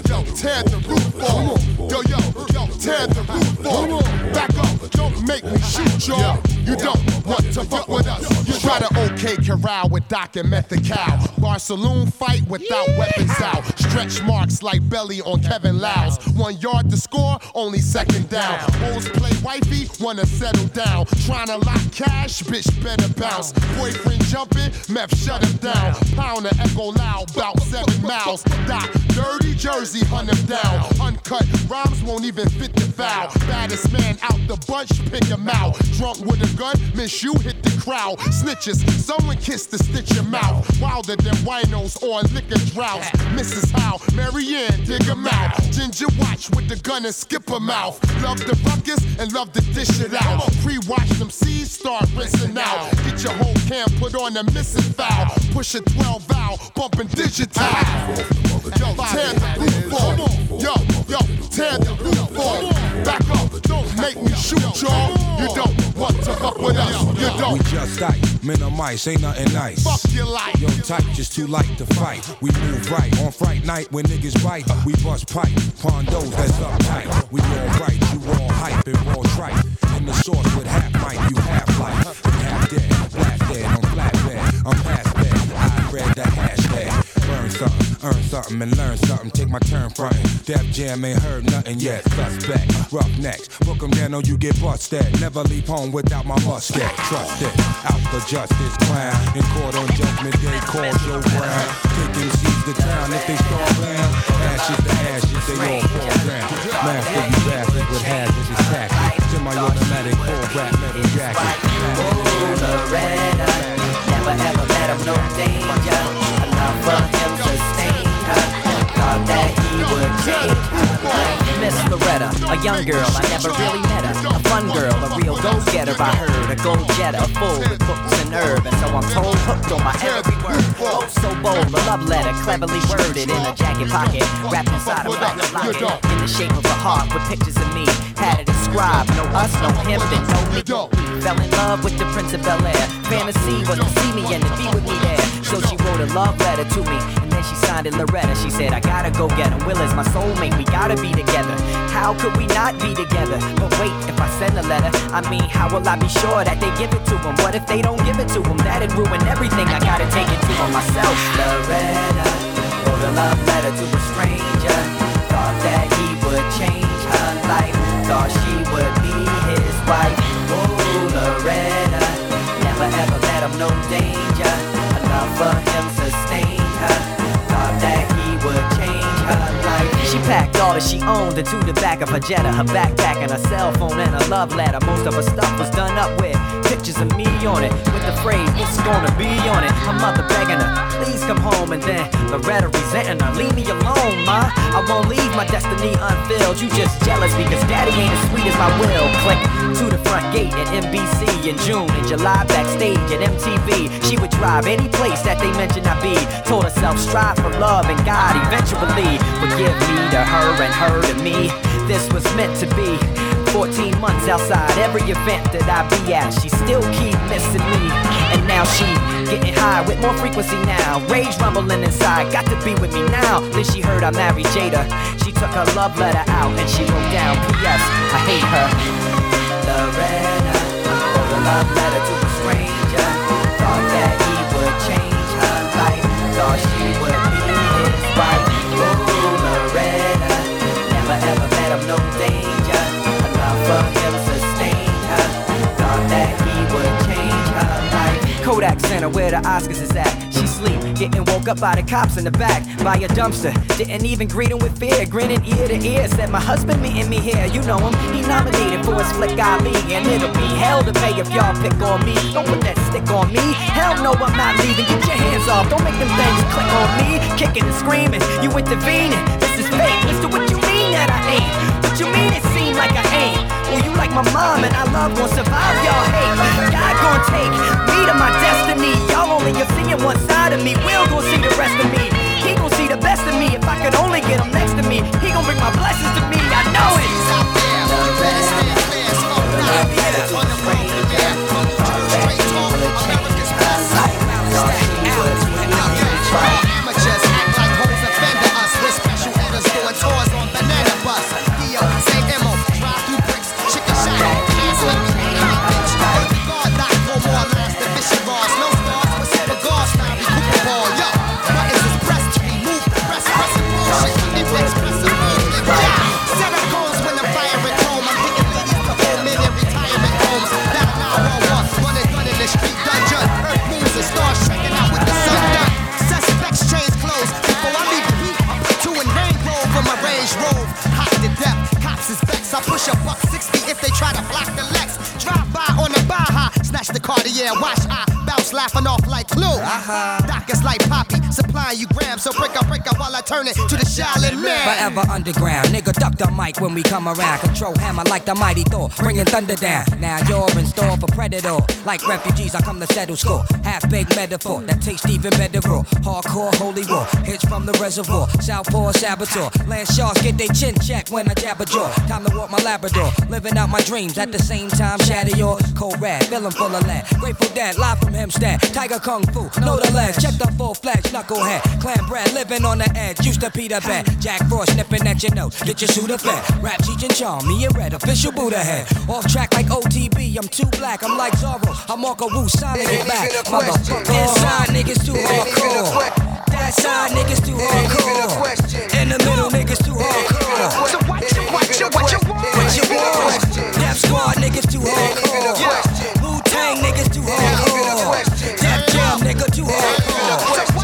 yo, tear the roof off. Yo, yo, yo, tear the roof off. Back up, don't make me shoot y'all. You don't want to fuck with us. You try to OK corral with Doc and Method Cow. Bar saloon fight without weapons out. Stretch marks like belly on Kevin Liles. One yard to score, only second down. Hoes play wifey, wanna settle down. Trying to lock cash, bitch better bounce. Boyfriend jumping, meth shut him down. Pound the echo loud, bout seven miles. Doc, dirty jersey, hunt him down. Uncut rhymes won't even fit the foul. Baddest man out the bunch, pick him out. Drunk with a gun, miss you hit the crowd. Snitches, someone kiss to stitch your mouth. Wilder than winos on liquor droughts. Mrs. Howe, Marianne, dig him out. Ginger watch with the gun and skip him out. Love the ruckus and love to dish it out. Pre-watch them seeds, start rinsing out. Get your whole camp put on the missing foul. Push a 12 valve, bumping digital. Yo, tear the roof off. Yo, yo, tear the roof off. Back up, don't make me shoot y'all. You don't want to fuck with us. You We don't. We just ice, minimize, ain't nothing nice. Fuck your life. Yo, tight, just too light to fight. We move right on fright night when niggas bite. We bust pipe, pondos that's uptight. We all right, you all hype and all trite. In the source with half mic, you half life. Earn something, and learn something. Take my turn frontin'. Def Jam ain't heard nothing yet. Suspect, rough necks. Book 'em down or you get busted. Never leave home without my musket. Trust it. Out for justice, clown. In court on judgment day, call Joe Brown. Taking seeds to town if they start round. Ashes to ashes, they all fall down. Master you bastards with hazardous tactics. Semi-automatic, full rap metal jacket. Never ever let him know danger. Love for him sustained her. A young girl, I never really met her. A fun girl, a real go-getter, I heard. A go-getter, full with books and herb. And so I'm told, hooked on my every word. Oh, so bold, a love letter, cleverly worded in a jacket pocket. Wrapped inside a black locket. In the shape of a heart with pictures of me. Had it inscribed, no us, no him, then no me. Fell in love with the Prince of Bel Air. Fantasy was to see me and to be with me there. So she wrote a love letter to me, then she signed it Loretta. She said, I gotta go get him. Will is my soulmate, we gotta be together. How could we not be together? But wait, if I send a letter, I mean, how will I be sure that they give it to him? What if they don't give it to him? That'd ruin everything. I gotta take it to him myself. Loretta wrote a love letter to a stranger. Thought that he would change her life. Thought she would be his wife. Oh, Loretta, never ever let him know danger. Love for him sustained her. Packed all that she owned into the back of her Jetta, her backpack and her cell phone and her love letter. Most of her stuff was done up with pictures of me on it, with the phrase "It's gonna be on it." Her mother begging her, "Please come home," and then Loretta resenting her, "Leave me alone, ma. I won't leave my destiny unfilled. You just jealous because daddy ain't as sweet as my will." Click to the front gate at NBC in June, and July backstage at MTV. She would drive any place that they mentioned I be. Told herself strive for love and God eventually forgive me to her and her to me. This was meant to be. 14 months outside every event that I be at, she still keep missing me. And now she getting high with more frequency now. Rage rumbling inside, got to be with me now. Then she heard I married Jada. She took her love letter out and she wrote down, P.S. I hate her. Loretta, wrote a love letter to stranger. Thought that he would change her life. Thought she would be his wife. Never ever met no danger. Kodak Center, where the Oscars is at. She sleep, getting woke up by the cops in the back, by a dumpster. Didn't even greet him with fear, grinning ear to ear. Said my husband meeting me here, you know him. He nominated for his flick Ali, and it'll be hell to pay if y'all pick on me. Don't put that stick on me. Hell no, I'm not leaving. Get your hands off. Don't make them things click on me. Kicking and screaming, you intervening. This is fake. Listen, what you mean that I ain't? What you mean it seem like I ain't? Well, you like my mom, and I love gon' survive y'all hate. God gon' take me to my destiny. Y'all only are seeing one side of me. Will gon' see the rest of me. He gon' see the best of me. If I could only get him next to me, he gon' bring my blessings to me. I know it. Amateurs the Cartier, watch I bounce laughing off like Clue. Uh-huh. Doc is like Poppy, supplying you grams. So break up, break up while I turn it to the Shaolin man. Forever underground, nigga duck the mic when we come around. Control hammer like the mighty Thor, bringing thunder down. Now you're in store for predator. Like refugees, I come to settle score. Half baked metaphor that tastes even better raw. Hardcore holy war, hits from the reservoir. Southpaw saboteur, land sharks get their chin checked when I jab a jaw. Time to walk my Labrador, living out my dreams at the same time. Shatter yours, cold rad, feeling full of lead. Grateful dead, live from Hempstead. Tiger Kung Fu, know the ledge. Check the full fledged knucklehead. Clan bread, living on the edge. Used to Peter Bed. Jack Frost nipping at your nose. Get your shooter fed. Rap teaching charm, me and Red, official Buddha head. Off track like OTB, I'm too black. I'm like Zorro. I'm Marco Wu, Sonic back. Motherfucker. Inside niggas too hardcore. That side niggas too hardcore. In the middle niggas too hardcore. So what you, what you, what you want? What you want? Def Squad niggas too hardcore. Wu Tang niggas too hardcore. Def Jam nigga too hardcore.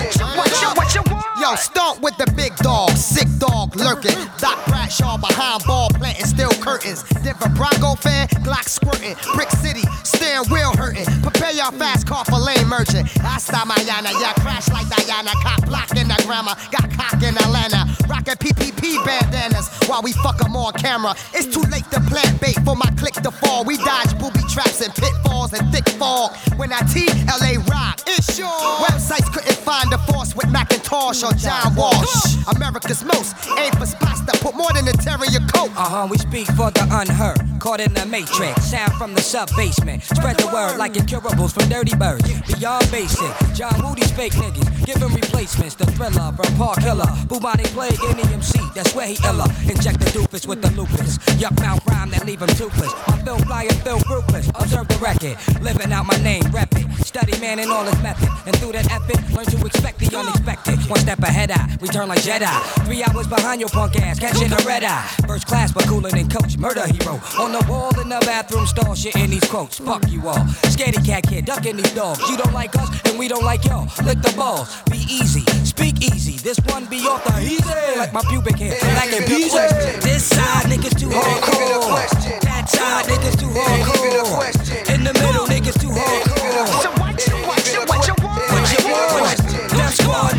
Yo, start with the big dog, sick dog lurking. Doc Bradshaw behind ball planting steel curtains. Denver Bronco fan, Glock squirting. Brick City, steering wheel hurting. Prepare your fast car for merchant. Hasta mañana, yeah, crash like Diana. Cop block in the grammar, got cock in Atlanta. Rockin' PPP bandanas while we fuck 'em on camera. It's too late to plant bait for my click to fall. We dodge booby traps and pitfalls and thick fog. When I T, LA rock, it's sure. Websites couldn't find a with Macintosh or John Walsh. America's most aim for spots that put more than a your coat. Uh huh, we speak for the unheard. Caught in the matrix, sound from the sub basement. Spread the word like incurables from dirty birds. Beyond basic, John Woody's fake niggas. Give him replacements. The thriller from Park Killer. Bubonic plague in EMC, that's where he illa. Inject the doofus with the lupus. Yuck mouth rhyme that leave him toothless. My film flyer, film ruthless. Observe the record. Living out my name, rep it. Study man in all his method. And through that effort, learn to expect the unexpected. One step ahead, I return like Jedi. Three hours behind your punk ass, catching a red eye. First class, but cooler than coach. Murder hero. On the wall in the bathroom stall, shitting these quotes. Fuck you all. Scaredy cat kid, ducking these dogs. You don't like us, and we don't like y'all. Lick the balls. Be easy. Speak easy. This one be off the easy. Like my pubic hair. Like a easy. This side niggas too hardcore. That side niggas too hardcore. In the middle, niggas too hardcore.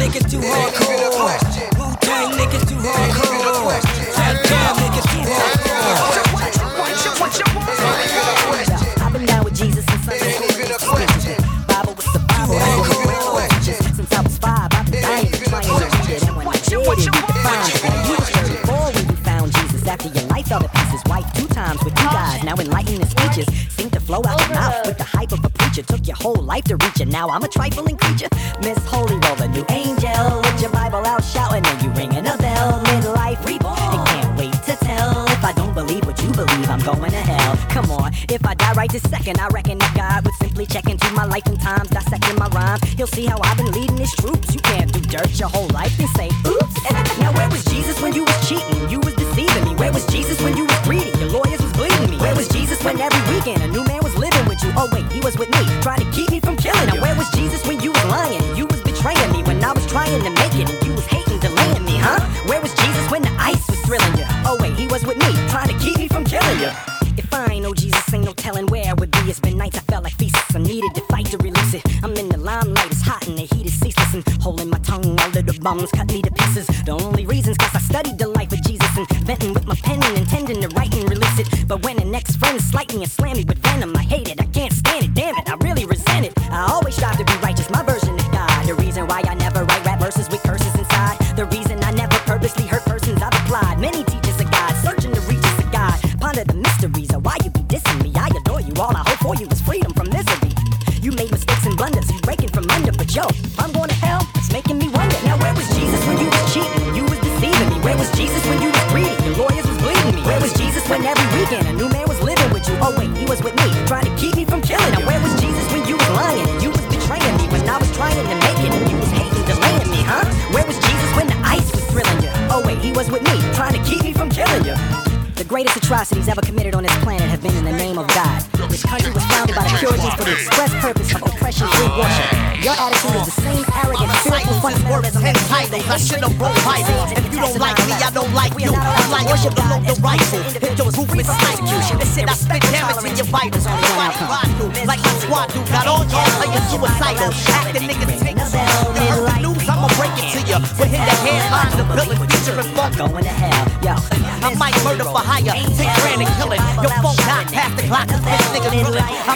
Niggas too hardcore. Wu Tang niggas too hardcore. Def Jam niggas too hardcore. What you, what you, what you want? I've been down with Jesus since Sunday school. Bible was the Bible. I was real teachers. Since I was five, I've been dying to try and read it. And when I did, it redefined. When you was 34 when you found Jesus. After your life fell to pieces, white two times with you guys. Now enlightening preacher. Took your whole life to reach it. Now I'm a trifling creature. Miss Holy Roll, a new angel with your Bible out shouting, and you ringing a bell. Midlife reborn. And can't wait to tell. If I don't believe what you believe, I'm going to hell. Come on, if I die right this second, I reckon that God would simply check into my life and times, dissecting my rhymes. He'll see how I've been leading his troops. You can't do dirt your whole life and say, oops. was with me, trying to keep me from killing you. Where was Jesus when you was lying? You was betraying me when I was trying to make it, and you was hating, delaying me, huh? Where was Jesus when the ice was thrilling you? Oh wait, he was with me, trying to keep me from killing you. If I ain't no Jesus, ain't no telling where I would be. It's been nights I felt like feces. I needed to fight to release it. I'm in the limelight, it's hot and the heat is ceaseless. And holding my tongue, all of the bums cut me to pieces. The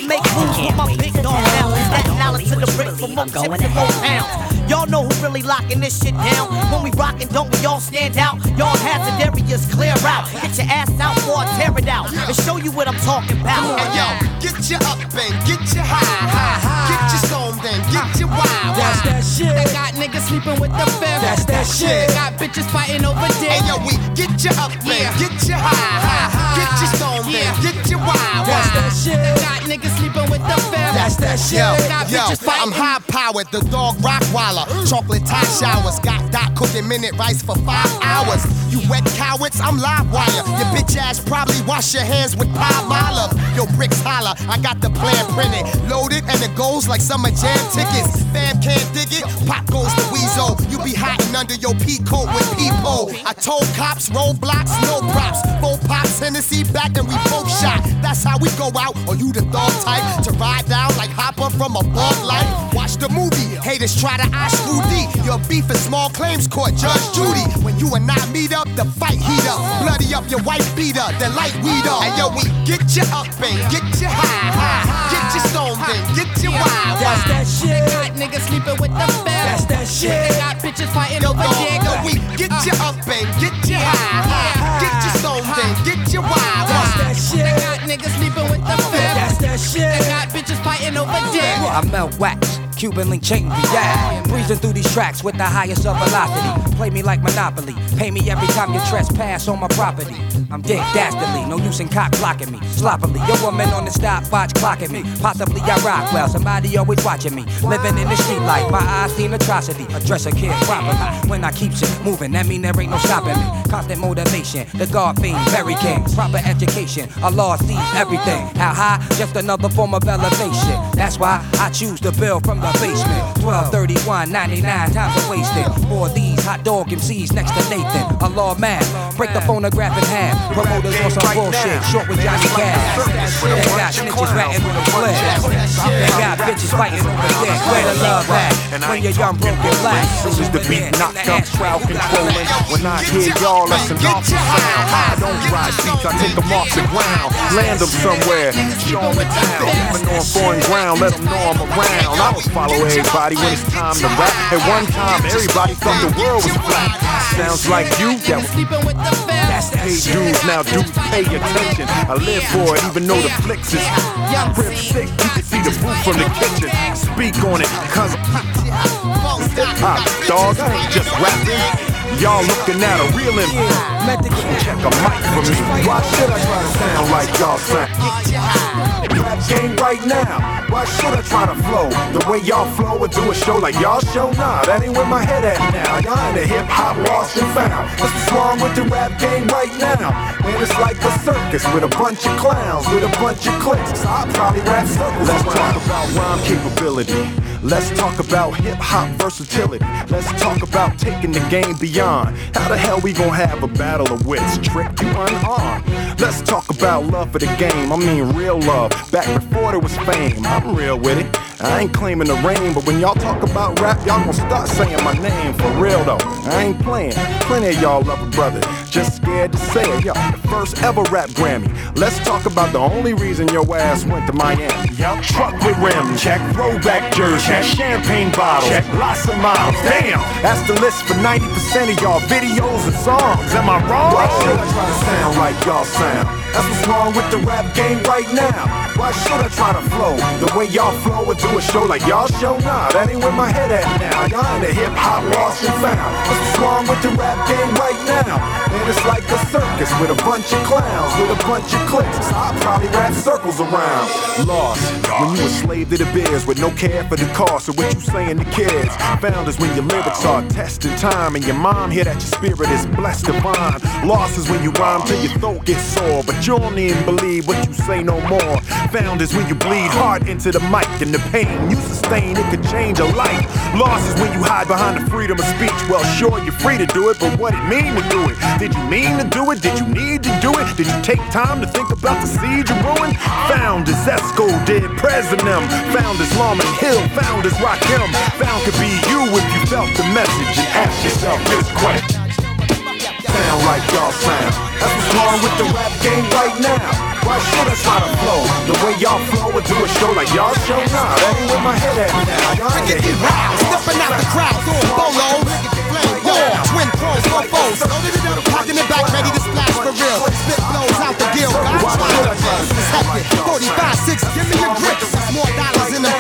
make moves with my big dog now. That knowledge to the bricks for more chips and more pounds. Y'all know who really locking this shit down. When we rockin', don't we all stand out? Y'all hazard areas clear out. Get your ass out or I tear it out. And show you what I'm talking about. Hey, yo, get you up and get you high, high, high. Get you stoned and get you wild. That's that shit. They got niggas sleeping with the fam. That's that shit. They got bitches fighting over dick. Hey, yo, we get you up and get you high, high, high. Get you stoned and get you wild, That's that shit. Got niggas sleeping with the fam. That's that shit. Yo, yo. I'm high powered, the dog Rottweiler. Chocolate tie showers, got Doc cooking minute rice for five hours. You wet cowards, I'm live wire. Your bitch ass probably wash your hands with Palmolive. Yo, bricks holler, I got the plan printed. Loaded and it goes like summer jam tickets. Fam can't dig it, pop goes the weasel. You be hiding under your pea coat with people. I told cops, roadblocks, no props. Four pops, Hennessy back and we shot. That's how we go out. Or you the dog type to ride down like Hopper from a bug light. Watch the movie. Haters try to ask Rudy. Your beef is small claims court, Judge Judy. When you and I meet up, the fight heat up. Bloody up your white beater, the light weed up. And yo, we get you up and get you high, high. Get you stoned and get you wild, That's that They shit. got niggas sleeping with the fam. That's that shit. They got bitches fighting Yo, over dick. yo, we get you up and get you high, high. Get you stoned and get you wild, That's wild. that They shit. got niggas sleeping with the fam. That's that shit. They got bitches fighting over oh. dick. I melt wax, Cuban link chain react. Breezing through these tracks with the highest of velocity. play me like Monopoly. Pay me every time you trespass on my property. I'm Dick Dastardly, no use in cock blocking me. Sloppily, your woman on the stopwatch clocking me. Possibly I rock well, somebody always watching me. Living in the street life, my eyes seen atrocity. Address a kid properly. When I keep shit moving, that mean there ain't no stopping me. Constant motivation, the God fiend, very king. Proper education, a law sees everything. How high? Just another form of elevation. That's why I choose to build from the basement. 1231, 99 times a wasted. For these hot dog MCs next to Nathan. Allah man, break the phonograph in half. Promoters on some bullshit, short with Johnny Cash. They got snitches ratting on the flesh. They got bitches fighting on the dick. Where the love at? When you're young, broke, and black. This is the beat knocked up, crowd controlling. When I hear y'all, that's an awful sound. I don't ride beats, I take them off the ground. Land them somewhere, show them the town. Even on foreign ground, let them know I'm around. I don't follow everybody when it's time to rap. At one time, everybody thought the world was flat. Sounds like you, that was Sleeping with the feds. Hey dudes, now dudes, pay attention. I live for it, even though the flicks is rip sick. You can see the booth from the kitchen. Speak on it, cause hip hop, dog, I ain't just rapping. Y'all looking at a real impact. Check a mic for me. Why should I try to sound like y'all sound? Rap game right now. Why should I try to flow the way y'all flow or do a show like y'all show? Nah, that ain't where my head at now. Y'all in the hip hop lost and found. What's wrong with the rap game right now. Man, it's like a circus with a bunch of clowns, with a bunch of. So I'll probably rap circles. Let's talk about rhyme capability. Let's talk about hip hop versatility. Let's talk about taking the game beyond. How the hell we gonna have a battle of wits? Trick you unarmed. Let's talk about love for the game. I mean real love. Back before there was fame. I'm real with it. I ain't claiming the rain, but when y'all talk about rap, y'all gonna start saying my name for real though. I ain't playing. Plenty of y'all love a brother. Just scared to say it. Yo, the first ever rap Grammy. Let's talk about the only reason your ass went to Miami. Yup, truck with rims. Check throwback jersey. Check champagne bottles. Check lots of miles. Damn, that's the list for 90% of y'all videos and songs. Am I wrong? Why should I try to sound like y'all sound? That's what's wrong with the rap game right now. Why should I try to flow the way y'all flow or do a show like y'all show? Nah, that ain't where my head at now. Y'all in the hip hop lost and found. What's wrong with the rap game right now. And it's like a circus with a bunch of clowns, with a bunch of cliques. I'll probably rap circles around. Lost when you a slave to the beers with no care for the cost of what you saying to kids. Found is when your lyrics are tested time and your mom hear that your spirit is blessed divine. Lost is when you rhyme till your throat gets sore, but you don't even believe what you say no more. Found is when you bleed hard into the mic and the pain you sustain, it could change a life. Loss is when you hide behind the freedom of speech. Well, sure, you're free to do it, but what it mean to do it? Did you mean to do it? Did you need to do it? Did you take time to think about the siege and ruin? Found is Esco did President. Found is Lauryn Hill. Found is Rakim. Found could be you if you felt the message and ask yourself this question. Sound like y'all sound. That's what's wrong with the rap game right now. Why should I try to flow the way y'all flow or do a show like y'all show? Nah, that ain't where my head at now. Y'all get hip hop. Stepping out the crowd, doing bolos. War, twin pros, four foes. Packing it back, ready to splash for real. Spit blows out the gill. God's. It's hectic. 45, 6, give me your. There's more dollars in them.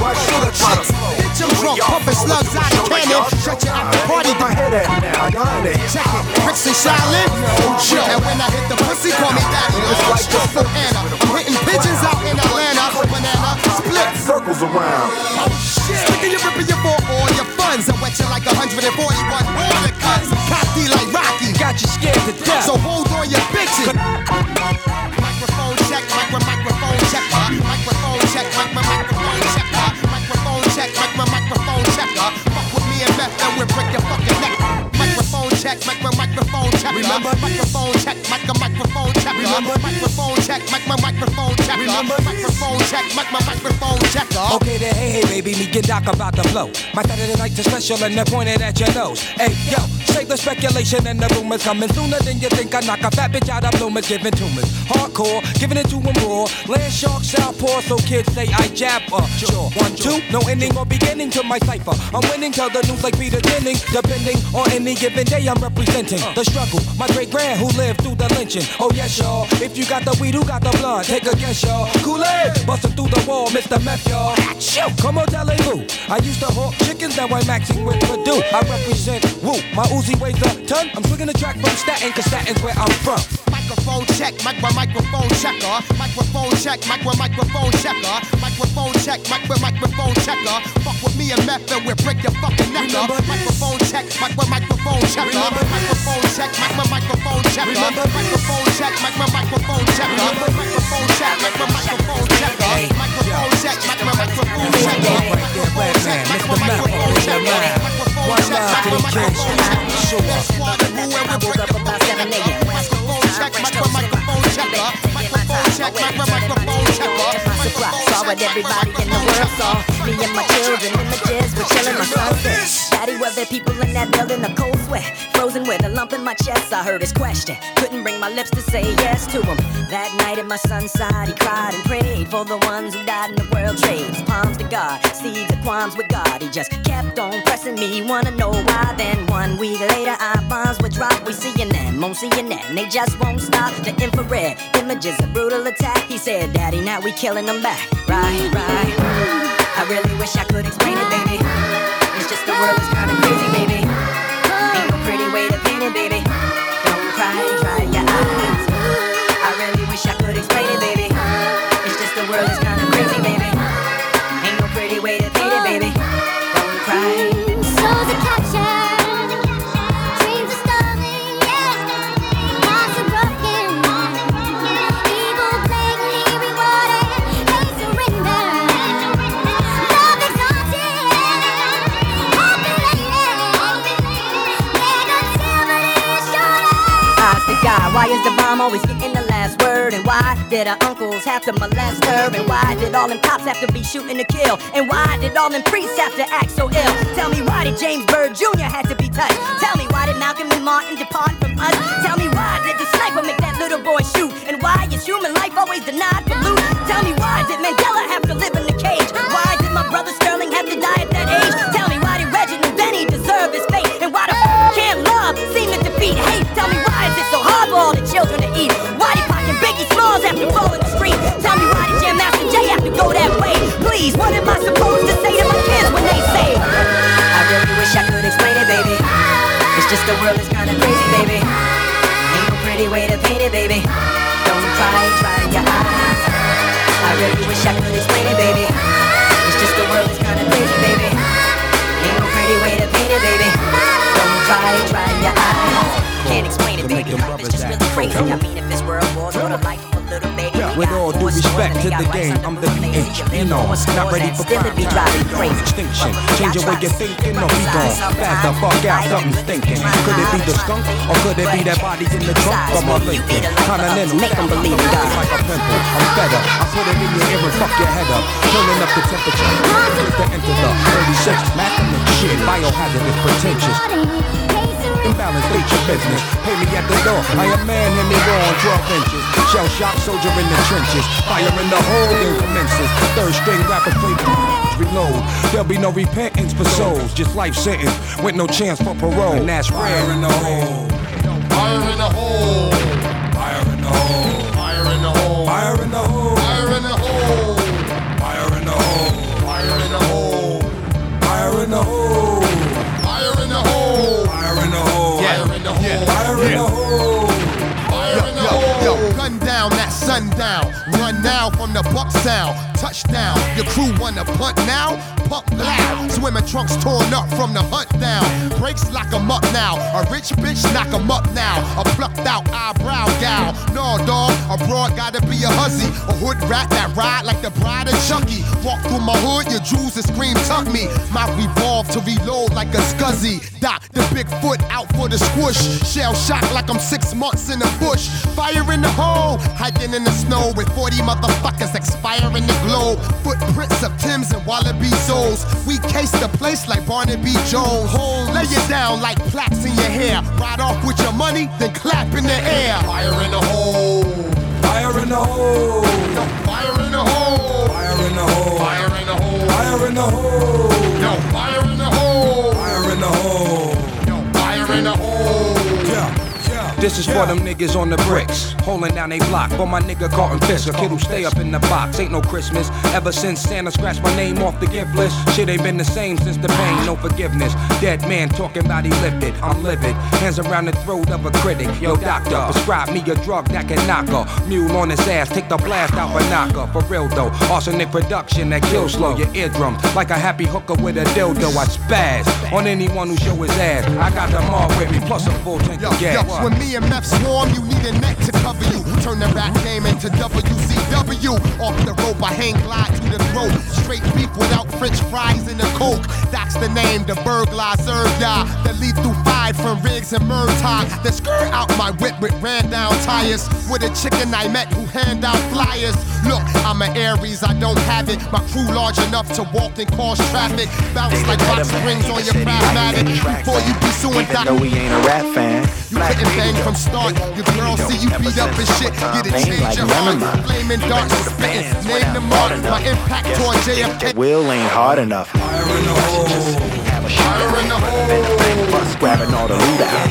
Why should I try to flow? Bitch, I'm drunk, pumping slugs out of cannon. Shut your after party. my head at now. Y'all ain't it. Check it. Bricks and Shaolin. And when I hit the pussy, call me daddy. Like the Triple Anna. I'm hitting pigeons out in Atlanta. Banana, split. Circles around. Oh, Sticking your ripping your for all your funds. I wet you like 141 water cuts. Cocky like Rocky. Got you scared to death. So hold on your bitches. Microphone check, micro microphone check, uh, microphone check, micro microphone check, uh, microphone check, micro microphone check, fuck with me and Beth and we'll break your fucking neck. Microphone check, micro microphone check, Remember microphone check, micro microphone check, Remember microphone check, micro microphone check, Remember microphone check, micro microphone check. Okay then, hey, hey, baby, me get doc about the flow. My Saturday nights are special and they're pointed at your nose. Hey, yo, save the speculation and the rumors coming sooner than you think. I knock a fat bitch out of bloomers, giving tumors. Hardcore, giving it to them raw. Land shark, southpaw, so kids say I jab uh, Sure, one, two, no ending or beginning to my cipher. I'm winning, tell the news like Peter Jennings. Depending on any given day, I'm representing the struggle. My great grand who lived through the lynching. Oh, yes, y'all. If you got the weed, who got the blunt? Take a guess, y'all. Kool-Aid, busting through the wall, Mr. Meth, y'all. Come on, Delevu. I used to hawk chickens, now I'm maxing with Purdue. I represent Wu. My Uzi weighs a ton. I'm swinging the track from Staten, cause Staten's where I'm from. Microphone check, micro microphone checker. Microphone check, micro microphone checker. Microphone check, micro microphone checker. Fuck with me and meth and we'll break your fucking neck up. Microphone check, micro microphone checker. Microphone check, micro microphone checker. Microphone check, micro microphone checker. Microphone check, micro microphone checker. Microphone check, micro microphone checker. Microphone check, micro microphone checker. Microphone check, micro microphone checker. Squad and woo and we'll break your fucking neck up. Microphone check, micro microphone checker. Microphone check, micro microphone checker. Saw what everybody in the world saw. Me and my children images were chilling my sunset. Daddy, were there people in that building? A cold sweat, frozen with a lump in my chest. I heard his question, couldn't bring my lips to say yes to him. That night at my son's side, he cried and prayed for the ones who died in the world trades. Palms to God, seeds of qualms with God. He just kept on pressing me, wanna know why. Then one week later, our bonds would drop. We seeing them on CNN, they just won't stop. The infrared images, a brutal attack. He said, Daddy, now we killing them back. I really wish I could explain it, baby. It's just the world is kinda crazy, baby. Ain't no pretty way to paint it, baby. Don't cry, dry your eyes. I really wish I could explain it, baby. Always getting the last word? And why did our uncles have to molest her? And why did all them cops have to be shooting to kill? And why did all them priests have to act so ill? Tell me why did James Byrd Jr. had to be touched? Tell me why did Malcolm and Martin depart from us? Tell me why did the sniper make that little boy shoot? And why is human life always denied for loot? Tell me why did Mandela have to live in the cage? Why did my brother Sterling have to die at that age? Tell me why did Reginald Denny deserve his all the children to eat? Why Pac Biggie Smalls have to fall in the street? Tell me why did Master Jay have to go that way? Please, what am I supposed to say to my kids when they say? I really wish I could explain it, baby. It's just the world is kinda crazy, baby. Ain't no pretty way to paint it, baby. Don't cry, dry your eyes. I really wish I could explain it, baby. It's just the world is kinda crazy, baby. Ain't no pretty way to paint it, baby. Don't cry, dry your eyes. Can't explain it, baby. Life is just really crazy. I mean, if this world was what a life of a little baby. With all due respect to the game, I'm the the. BH, You know, not ready for still be driving crazy. Extinction, change the way you're thinking, or be the gone. Fast the fuck out, something's thinking. Could it be the skunk, or could it be that body in the trunk of my Lincoln? Continental, make them believe in God. like a pimple. I'm fed up. I put it in your ear and fuck your head up. Turning up the temperature. To enter the 36 mathematics shit. Biohazardous, pretentious. Imbalance, state your business. Pay me at the door. I am man, hit me wrong, 12 inches. Shell shock, soldier in the trenches. Fire in the hole, then commences. Third string rapper play reload. There'll be no repentance for souls. Just life sentence with no chance for parole. And that's rare in the hole. Fire in the hole. Fire in the hole. Fire in the hole. Fire in the hole. Gun that sundown. Run now from the buck sound. Touchdown. Your crew wanna punt now? Pump loud. Swimming trunks torn up from the hunt down. Brakes lock 'em up now. A rich bitch knock 'em up now. A plucked out eyebrow gal. No, dog. A broad gotta be a hussy. A hood rat that ride like the bride of Chucky. Walk through my hood, your jewels and scream tuck me. My revolve to reload like a scuzzy. Doc, the big foot out for the squish. Shell shock like I'm six months in the bush. Fire in the hole. Hiking in the snow with 40 motherfuckers expiring the globe. Footprints of Tim's and Wallaby souls. We case the place like Barnaby Jones. Lay it down like plaques in your hair. Ride off with your money, then clap in the air. Fire in the hole. Fire in the hole. Fire in the hole. Fire in the hole. Fire in the hole. Fire in the hole. Yo, fire in the hole. Fire in the hole. Yo, fire in the hole. This is for them niggas on the bricks, holding down they block. For my nigga Carlton Fisk, a kid who stay up in the box. Ain't no Christmas. Ever since Santa scratched my name off the gift list, shit ain't been the same since the pain. No forgiveness. Dead man talking about he lifted. I'm livid. Hands around the throat of a critic. Yo, doctor, prescribe me a drug that can knock her. Mule on his ass, take the blast out for knocker. For real though, arsenic production that kills slow your eardrums. Like a happy hooker with a dildo, I spaz on anyone who show his ass. I got them all with me, plus a full tank of gas. yo, when me Meth swarm, you need a net to cover you. Turn the rap game into WCW. Off the rope, I hang glide to the throat. Straight beef without French fries and a coke. That's the name, the burglar serve ya. The lethal five from Riggs and Murtaugh. The skirt out my whip with ran down tires. With a chicken I met who hand out flyers. Look, I'm an Aries, I don't have it. My crew large enough to walk and cause traffic. Bounce like box springs on your Craftmatic. Before you be suing Even Doc. though he ain't a rap fan. You couldn't bang from start. Your girl see you beat up and shit. Get Ain't change like your none of heart. Flaming darts spitting. Name the mark. My impact toward JFK. Will ain't hard enough. A shooter in the hole. Been a bang bus grabbing all the loot out.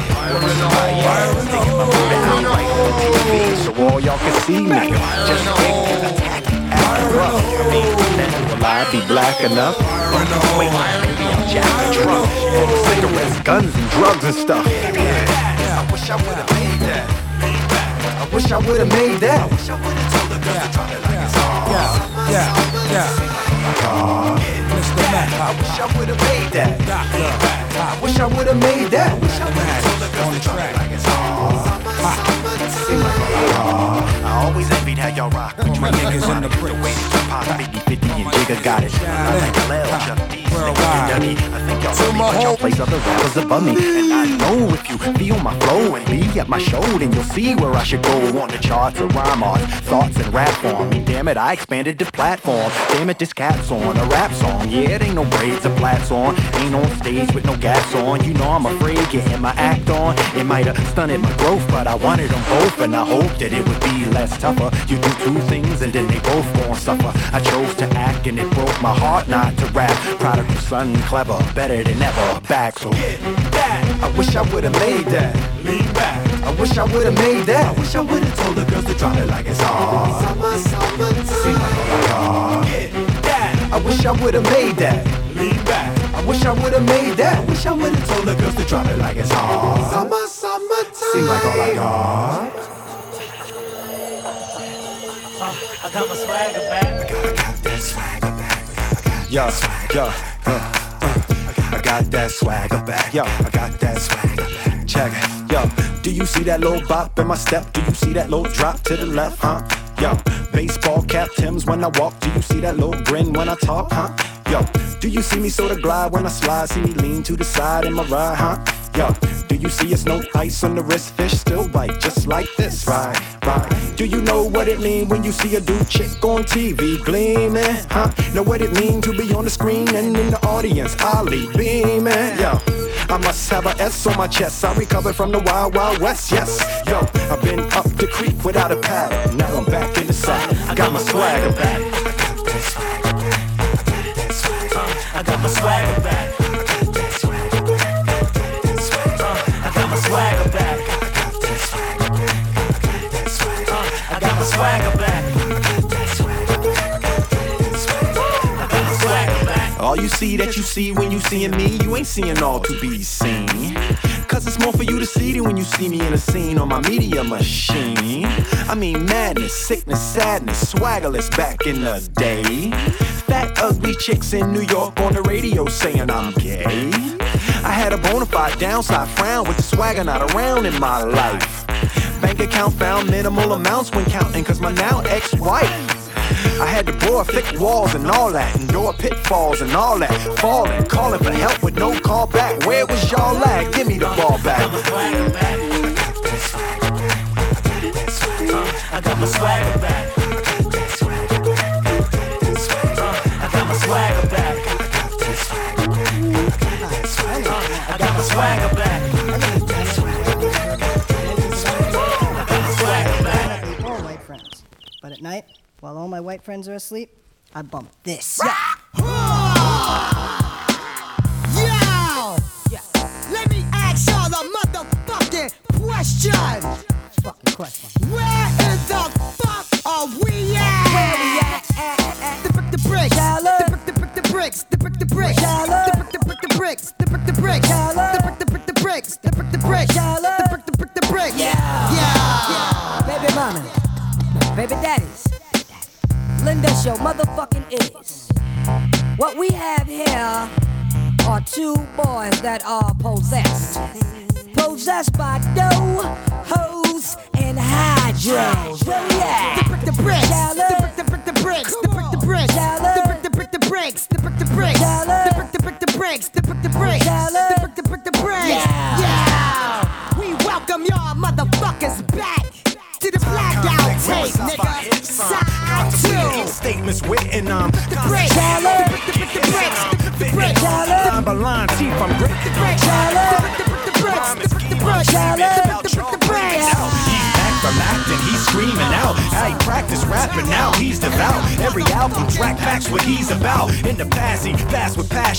Sticking my foot out right on TV so all y'all can see me. Just kick, attack, act rough. I mean, then will I be black enough? Wait, maybe I'm Jack the Trump. Cigarettes, guns, and drugs and stuff. I wish I would've made that. I wish I would've made that. I wish I would've told the girls to drop it like it's hard. Yeah, yeah. Mr. Mac, I wish I would've made that. I wish I would've made that. I wish I would've told the girls to drop it like it's hard. Seem like a lot. I always envied how y'all rock. With my niggas in the The way that Tupac, Biggie, 50, and Jigga got it. Like Lil, Chuck D, and Dougie. I think y'all really but y'all place other rappers above me. And I know if you feel my flow and be at my show, then you'll see where I should go on the charts of rhyme art, thoughts and rap form. Me, damn it, I expanded the platform. Damn it, this cat's on a rap song. Yeah, it ain't no braids or flats on. Ain't on stage with no gas on. You know I'm afraid getting my act on. It might have stunted my growth, but I wanted them both, and I hoped that it would be less tougher. You do two things and then they both gon' suffer. I chose to act and it broke my heart not to rap. Prodigal son, clever, better than ever. Back, so get that. I wish I would've made that. Lean back. I wish I would've made that. I wish I would've told the girls to drop it like it's hard. Summer, summertime. Seem like a lot hard. Get that. I wish I would've made that. Lean back. I wish I would've made that. I wish I would've told the girls to drop it like it's hard. Summer, summertime. Seem like all I got. I got my swagger back. I got that swagger back. Yo, yo, uh, uh, I got that swagger back. Yo, I got that swagger back. Check it. Yo, do you see that little bop in my step? Do you see that little drop to the left, huh? Yo, baseball cap Tims when I walk. Do you see that little grin when I talk, huh? Yo, do you see me sort of glide when I slide? See me lean to the side in my ride, huh? Do you see it's no ice on the wrist? Fish still bite just like this, right? Right. Do you know what it mean when you see a dude chick on TV gleaming? Huh? Know what it mean to be on the screen and in the audience? Ollie beaming, yo. I must have a S on my chest. I recovered from the wild, wild west, yes. Yo, I've been up the creek without a paddle. Now I'm back in the saddle. I got my swagger back. I got uh, my swagger back. All you see that you see when you seeing me, you ain't seeing all to be seen. Cause it's more for you to see than when you see me in a scene on my media machine. I mean madness, sickness, sadness, swaggerless back in the day. Fat ugly chicks in New York on the radio saying I'm gay. I had a bona fide downside frown with the swagger not around in my life. Bank account found minimal amounts when counting cause my now ex-wife I had to bore thick walls and all that, endure pitfalls and all that. Falling, calling for help with no call back. Where was y'all at? Give me the ball friends are asleep, I bump this. Yo!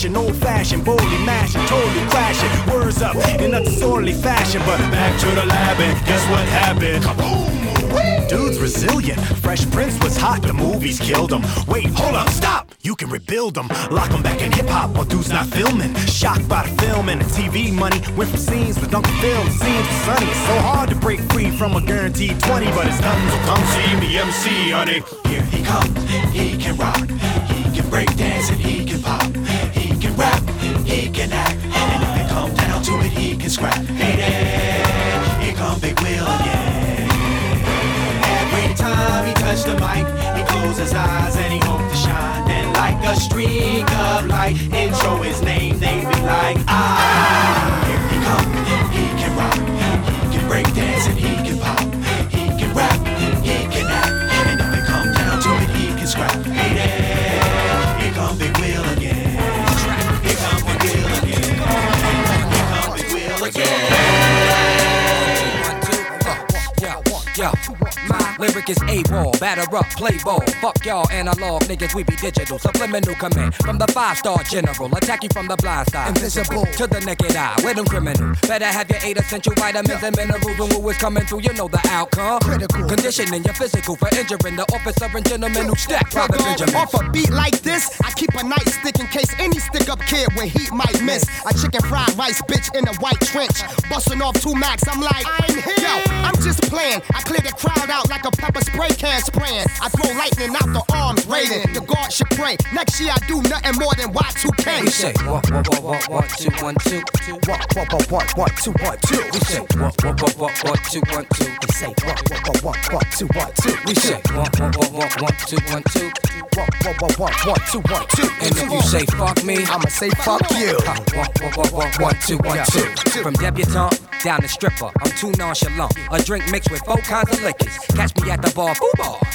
Old fashioned, boldly mashing, totally crashing. Words up in a disorderly fashion, but back to the lab and guess what happened? Kaboom! Dude's resilient. Fresh Prince was hot, the movies killed him. Wait, hold up, stop! You can rebuild them. Lock them back in hip hop while dude's not filming. Shocked by the film and the TV money. Went from scenes with Uncle Phil to scenes with Sonny. It's so hard to break free from a guaranteed 20, but it's done. So come see me MC, honey. Here he comes, he can rock. He can break dance and he can pop. He scrap. Hey here come Big Will again. Every time he touched the mic, he closed his eyes and he hoped to shine. Then, like a streak of light, show his name. They be like, ah, lyric is A-ball, batter up, play ball. Fuck y'all analog niggas, we be digital. Subliminal command from the five-star general. Attack you from the blind side. Invisible to the naked eye. With them criminal. Better have your eight essential vitamins and minerals when Wu is coming through. You know the outcome. Critical conditioning your physical for injuring the officer and gentleman who stack Private Benjamin. Off a beat like this, I keep a nightstick in case any stick up kid with heat might miss. A chicken fried rice bitch in a white trench. Busting off two max, I'm like, I'm here. Yo, I'm just playing. I clear the crowd out like a pepper spray can spraying. I throw lightning out the arms, raiding. The guard should pray. Next year I do nothing more than Y2K. We say what what what what what two one two two what what what what what two one two. We say what what what what what two one two. We say what what what what what two one two. We say what what what what what two one two. What what what what what two one two. And if you say fuck me, I'ma say fuck you. What what what what what two one two. From debutante down to stripper, I'm too nonchalant. A drink mixed with four kinds of liquors. Catch me at the bar.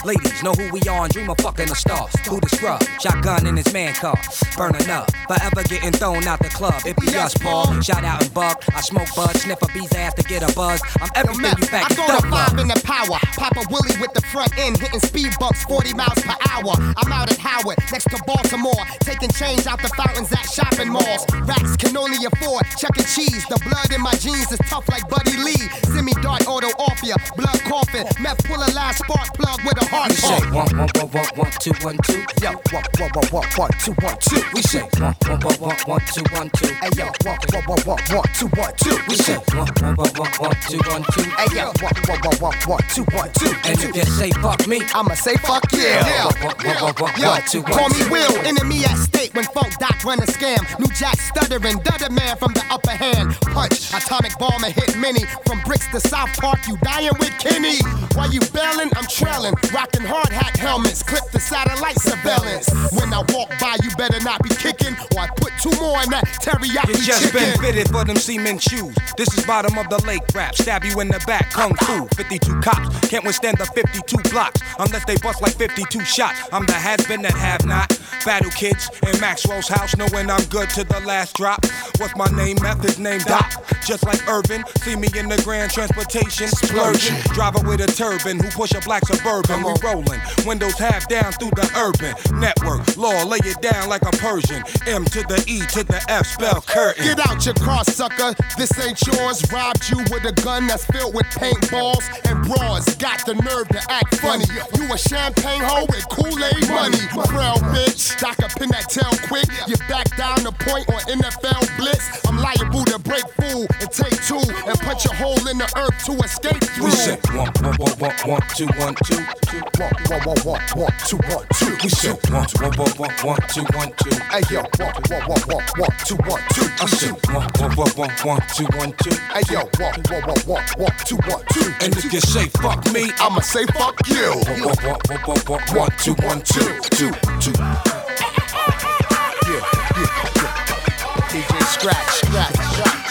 Ladies know who we are and dream of fucking the stars. Who the scrub? Shotgun in his man car, burning up. Forever getting thrown out the club. It be us, Paul. Shout out and buck. I smoke bud, sniff a bee's ass to get a buzz. I'm everything you I back throw the five in the power. Papa Willie with the front end, hitting speed bumps 40 miles per hour. I'm out at Howard, next to Baltimore, taking change out the fountains at shopping malls. Racks can only afford Chuck. Cheese. The blood in my jeans is tough like Buddy Lee. Semi dart auto off ya, blood coughing. Meth pull a last spark plug with a heart We say one one one one one two one two. Yo, what what what what what two one two. We say one one one one one two one two. Hey yo, what what what what what two one two. We say one one one one one two one two. Hey yo, what what what what what two one two. And if you say fuck me, I'ma say fuck yeah. Yeah. Two, one, call me. Will, enemy at stake when Funk Doc run a scam. New Jack stuttering, Dudder man from the upper hand. Punch, atomic bomber hit many. From bricks to South Park, you dying with Kenny. While you bailing, I'm trailing. Rocking hard hat helmets, clip the satellite surveillance. When I walk by, you better not be kicking, or I put two more in that teriyaki You just chicken. been fitted for them cement shoes. This is bottom of the lake rap. Stab you in the back, kung fu. 52 cops can't withstand the 52 blocks unless they bust like 52 shots. I'm the has been that have not. Battle kids in Maxwell's house, knowing I'm good to the last drop. What's my name? Methods name Doc. Just like Urban, see me in the grand transportation splurging. Driver with a turban who push a black suburban. We rolling, windows half down through the urban network. Law lay it down like a Persian. M to the E to the F spell curtain. Get out your car, sucker. This ain't yours. Robbed you with a gun that's filled with paintballs and bras. Got the nerve to act funny. You a champagne hoe with Kool-Aid money. Frail bitch. Doc up in that tail quick. You back down the point on NFL Blitz. I'm liable to break fool and take two and punch a hole in the earth to escape through. We said one, one, one, one, one, two, one, two, two, one, one, one, one, one, two, one, two. We said one, one, one, one, one, two, one, two. Hey yo, one, one, one, one, one, two, one, two. I said one, one, one, one, one, two, one, two. Hey yo, one, one, one, one, one, two, one, two. And if you say fuck me, I'ma say fuck you. one, one, one, one, one, one, one, two, one, two, two, two. Yeah, yeah, yeah. DJ Scratch, Scratch, Scratch.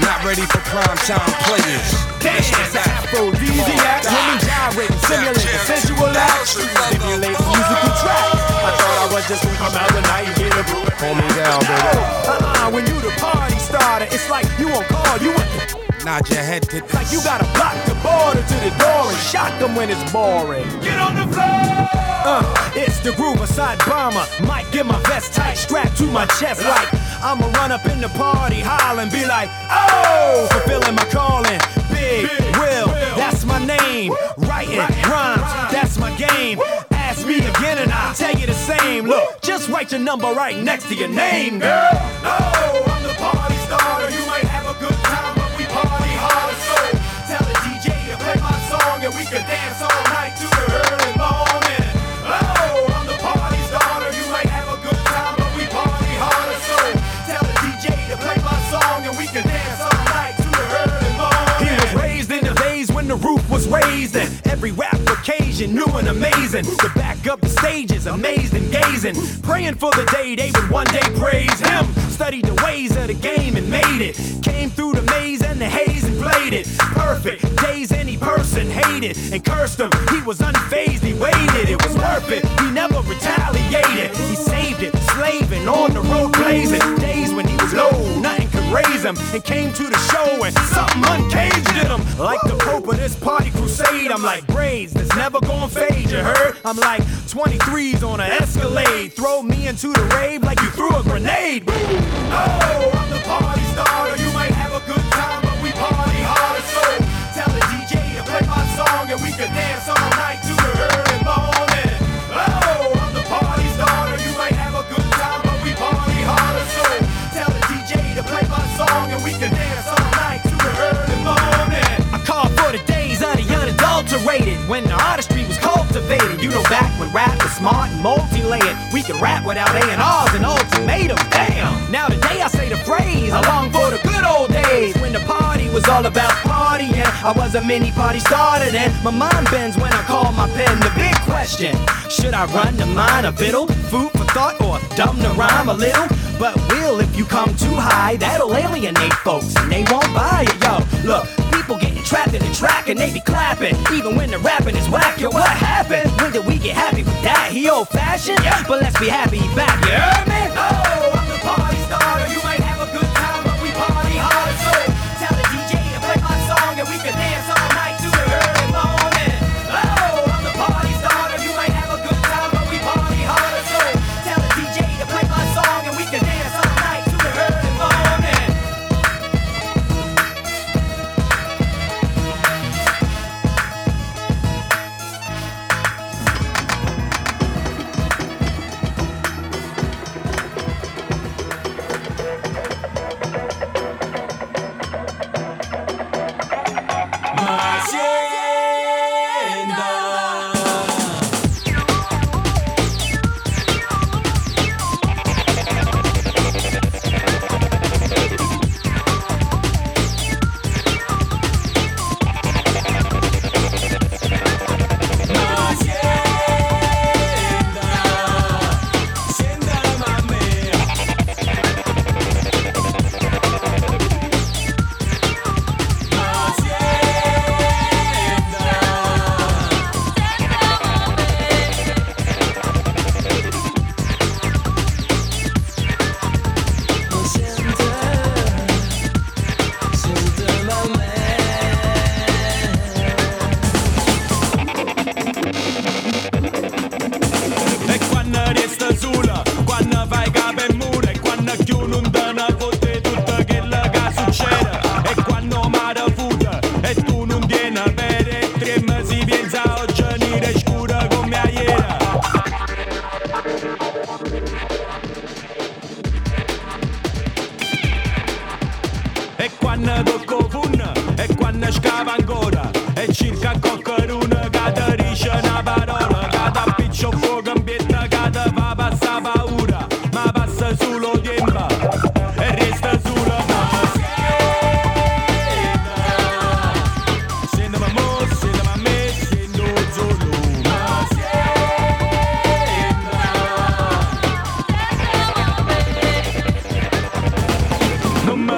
Not ready for prime time players. Dance, aphrodisiac, women gyrating, simulating, sensual acts, stimulating musical tracks. I thought I was just gonna come out tonight and get a brew. Hold me down, baby. Uh-uh, when you the party starter, it's like you on call, you Nod your head to like you gotta block the border to the door and shock them when it's boring. Get on the floor! Uh, it's the groove aside bomber. Might get my vest tight, strapped to my chest like I'ma run up in the party, holler and be like, oh, fulfilling my calling. Game. Ask me again and I'll tell you the same. Look, just write your number right next to your name, girl. No, I'm the party starter. You might have a good time, but we party harder. So tell the DJ to play my song and we can dance all night raised and every rap occasion new and amazing. The back of the stage is amazed and gazing, praying for the day they would one day praise him. Studied the ways of the game and made it. Came through the maze and the haze and played it. Perfect days any person hated and cursed him. He was unfazed, he waited. It was worth it. He never retaliated. He saved it, slaving on the road blazing. Days when he was low, nothing raise him. And came to the show and something uncaged in him. Like the Pope of this party crusade, I'm like braids that's never gonna fade. You heard? I'm like 23s on an Escalade. Throw me into the rave like you threw a grenade. Oh, I'm the party starter. You might have a good time, but we party harder. So tell the DJ to play my song and we can dance all night the unadulterated when the artistry was cultivated. You know, back when rap was smart and multi-layered, we could rap without A&Rs and ultimatum. Damn! Now today I say the phrase, I long for the good old days when the party was all about partying. I was a mini party starter then. My mind bends when I call my pen. The big question: Should I run the mine a fiddle? Food for thought or dumb to rhyme a little? But will if you come too high, that'll alienate folks and they won't buy it. Yo, look, people getting trapped in the track and they be clapping. Even when the rapping is whack, yo, what happened? When did we get happy with that? He old fashioned? Yeah. But let's be happy he back, you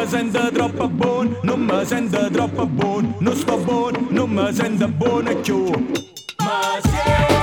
nummers en de droppen boon, nummers en de droppen boon, noes de boon, nummers en de boonetje. Maar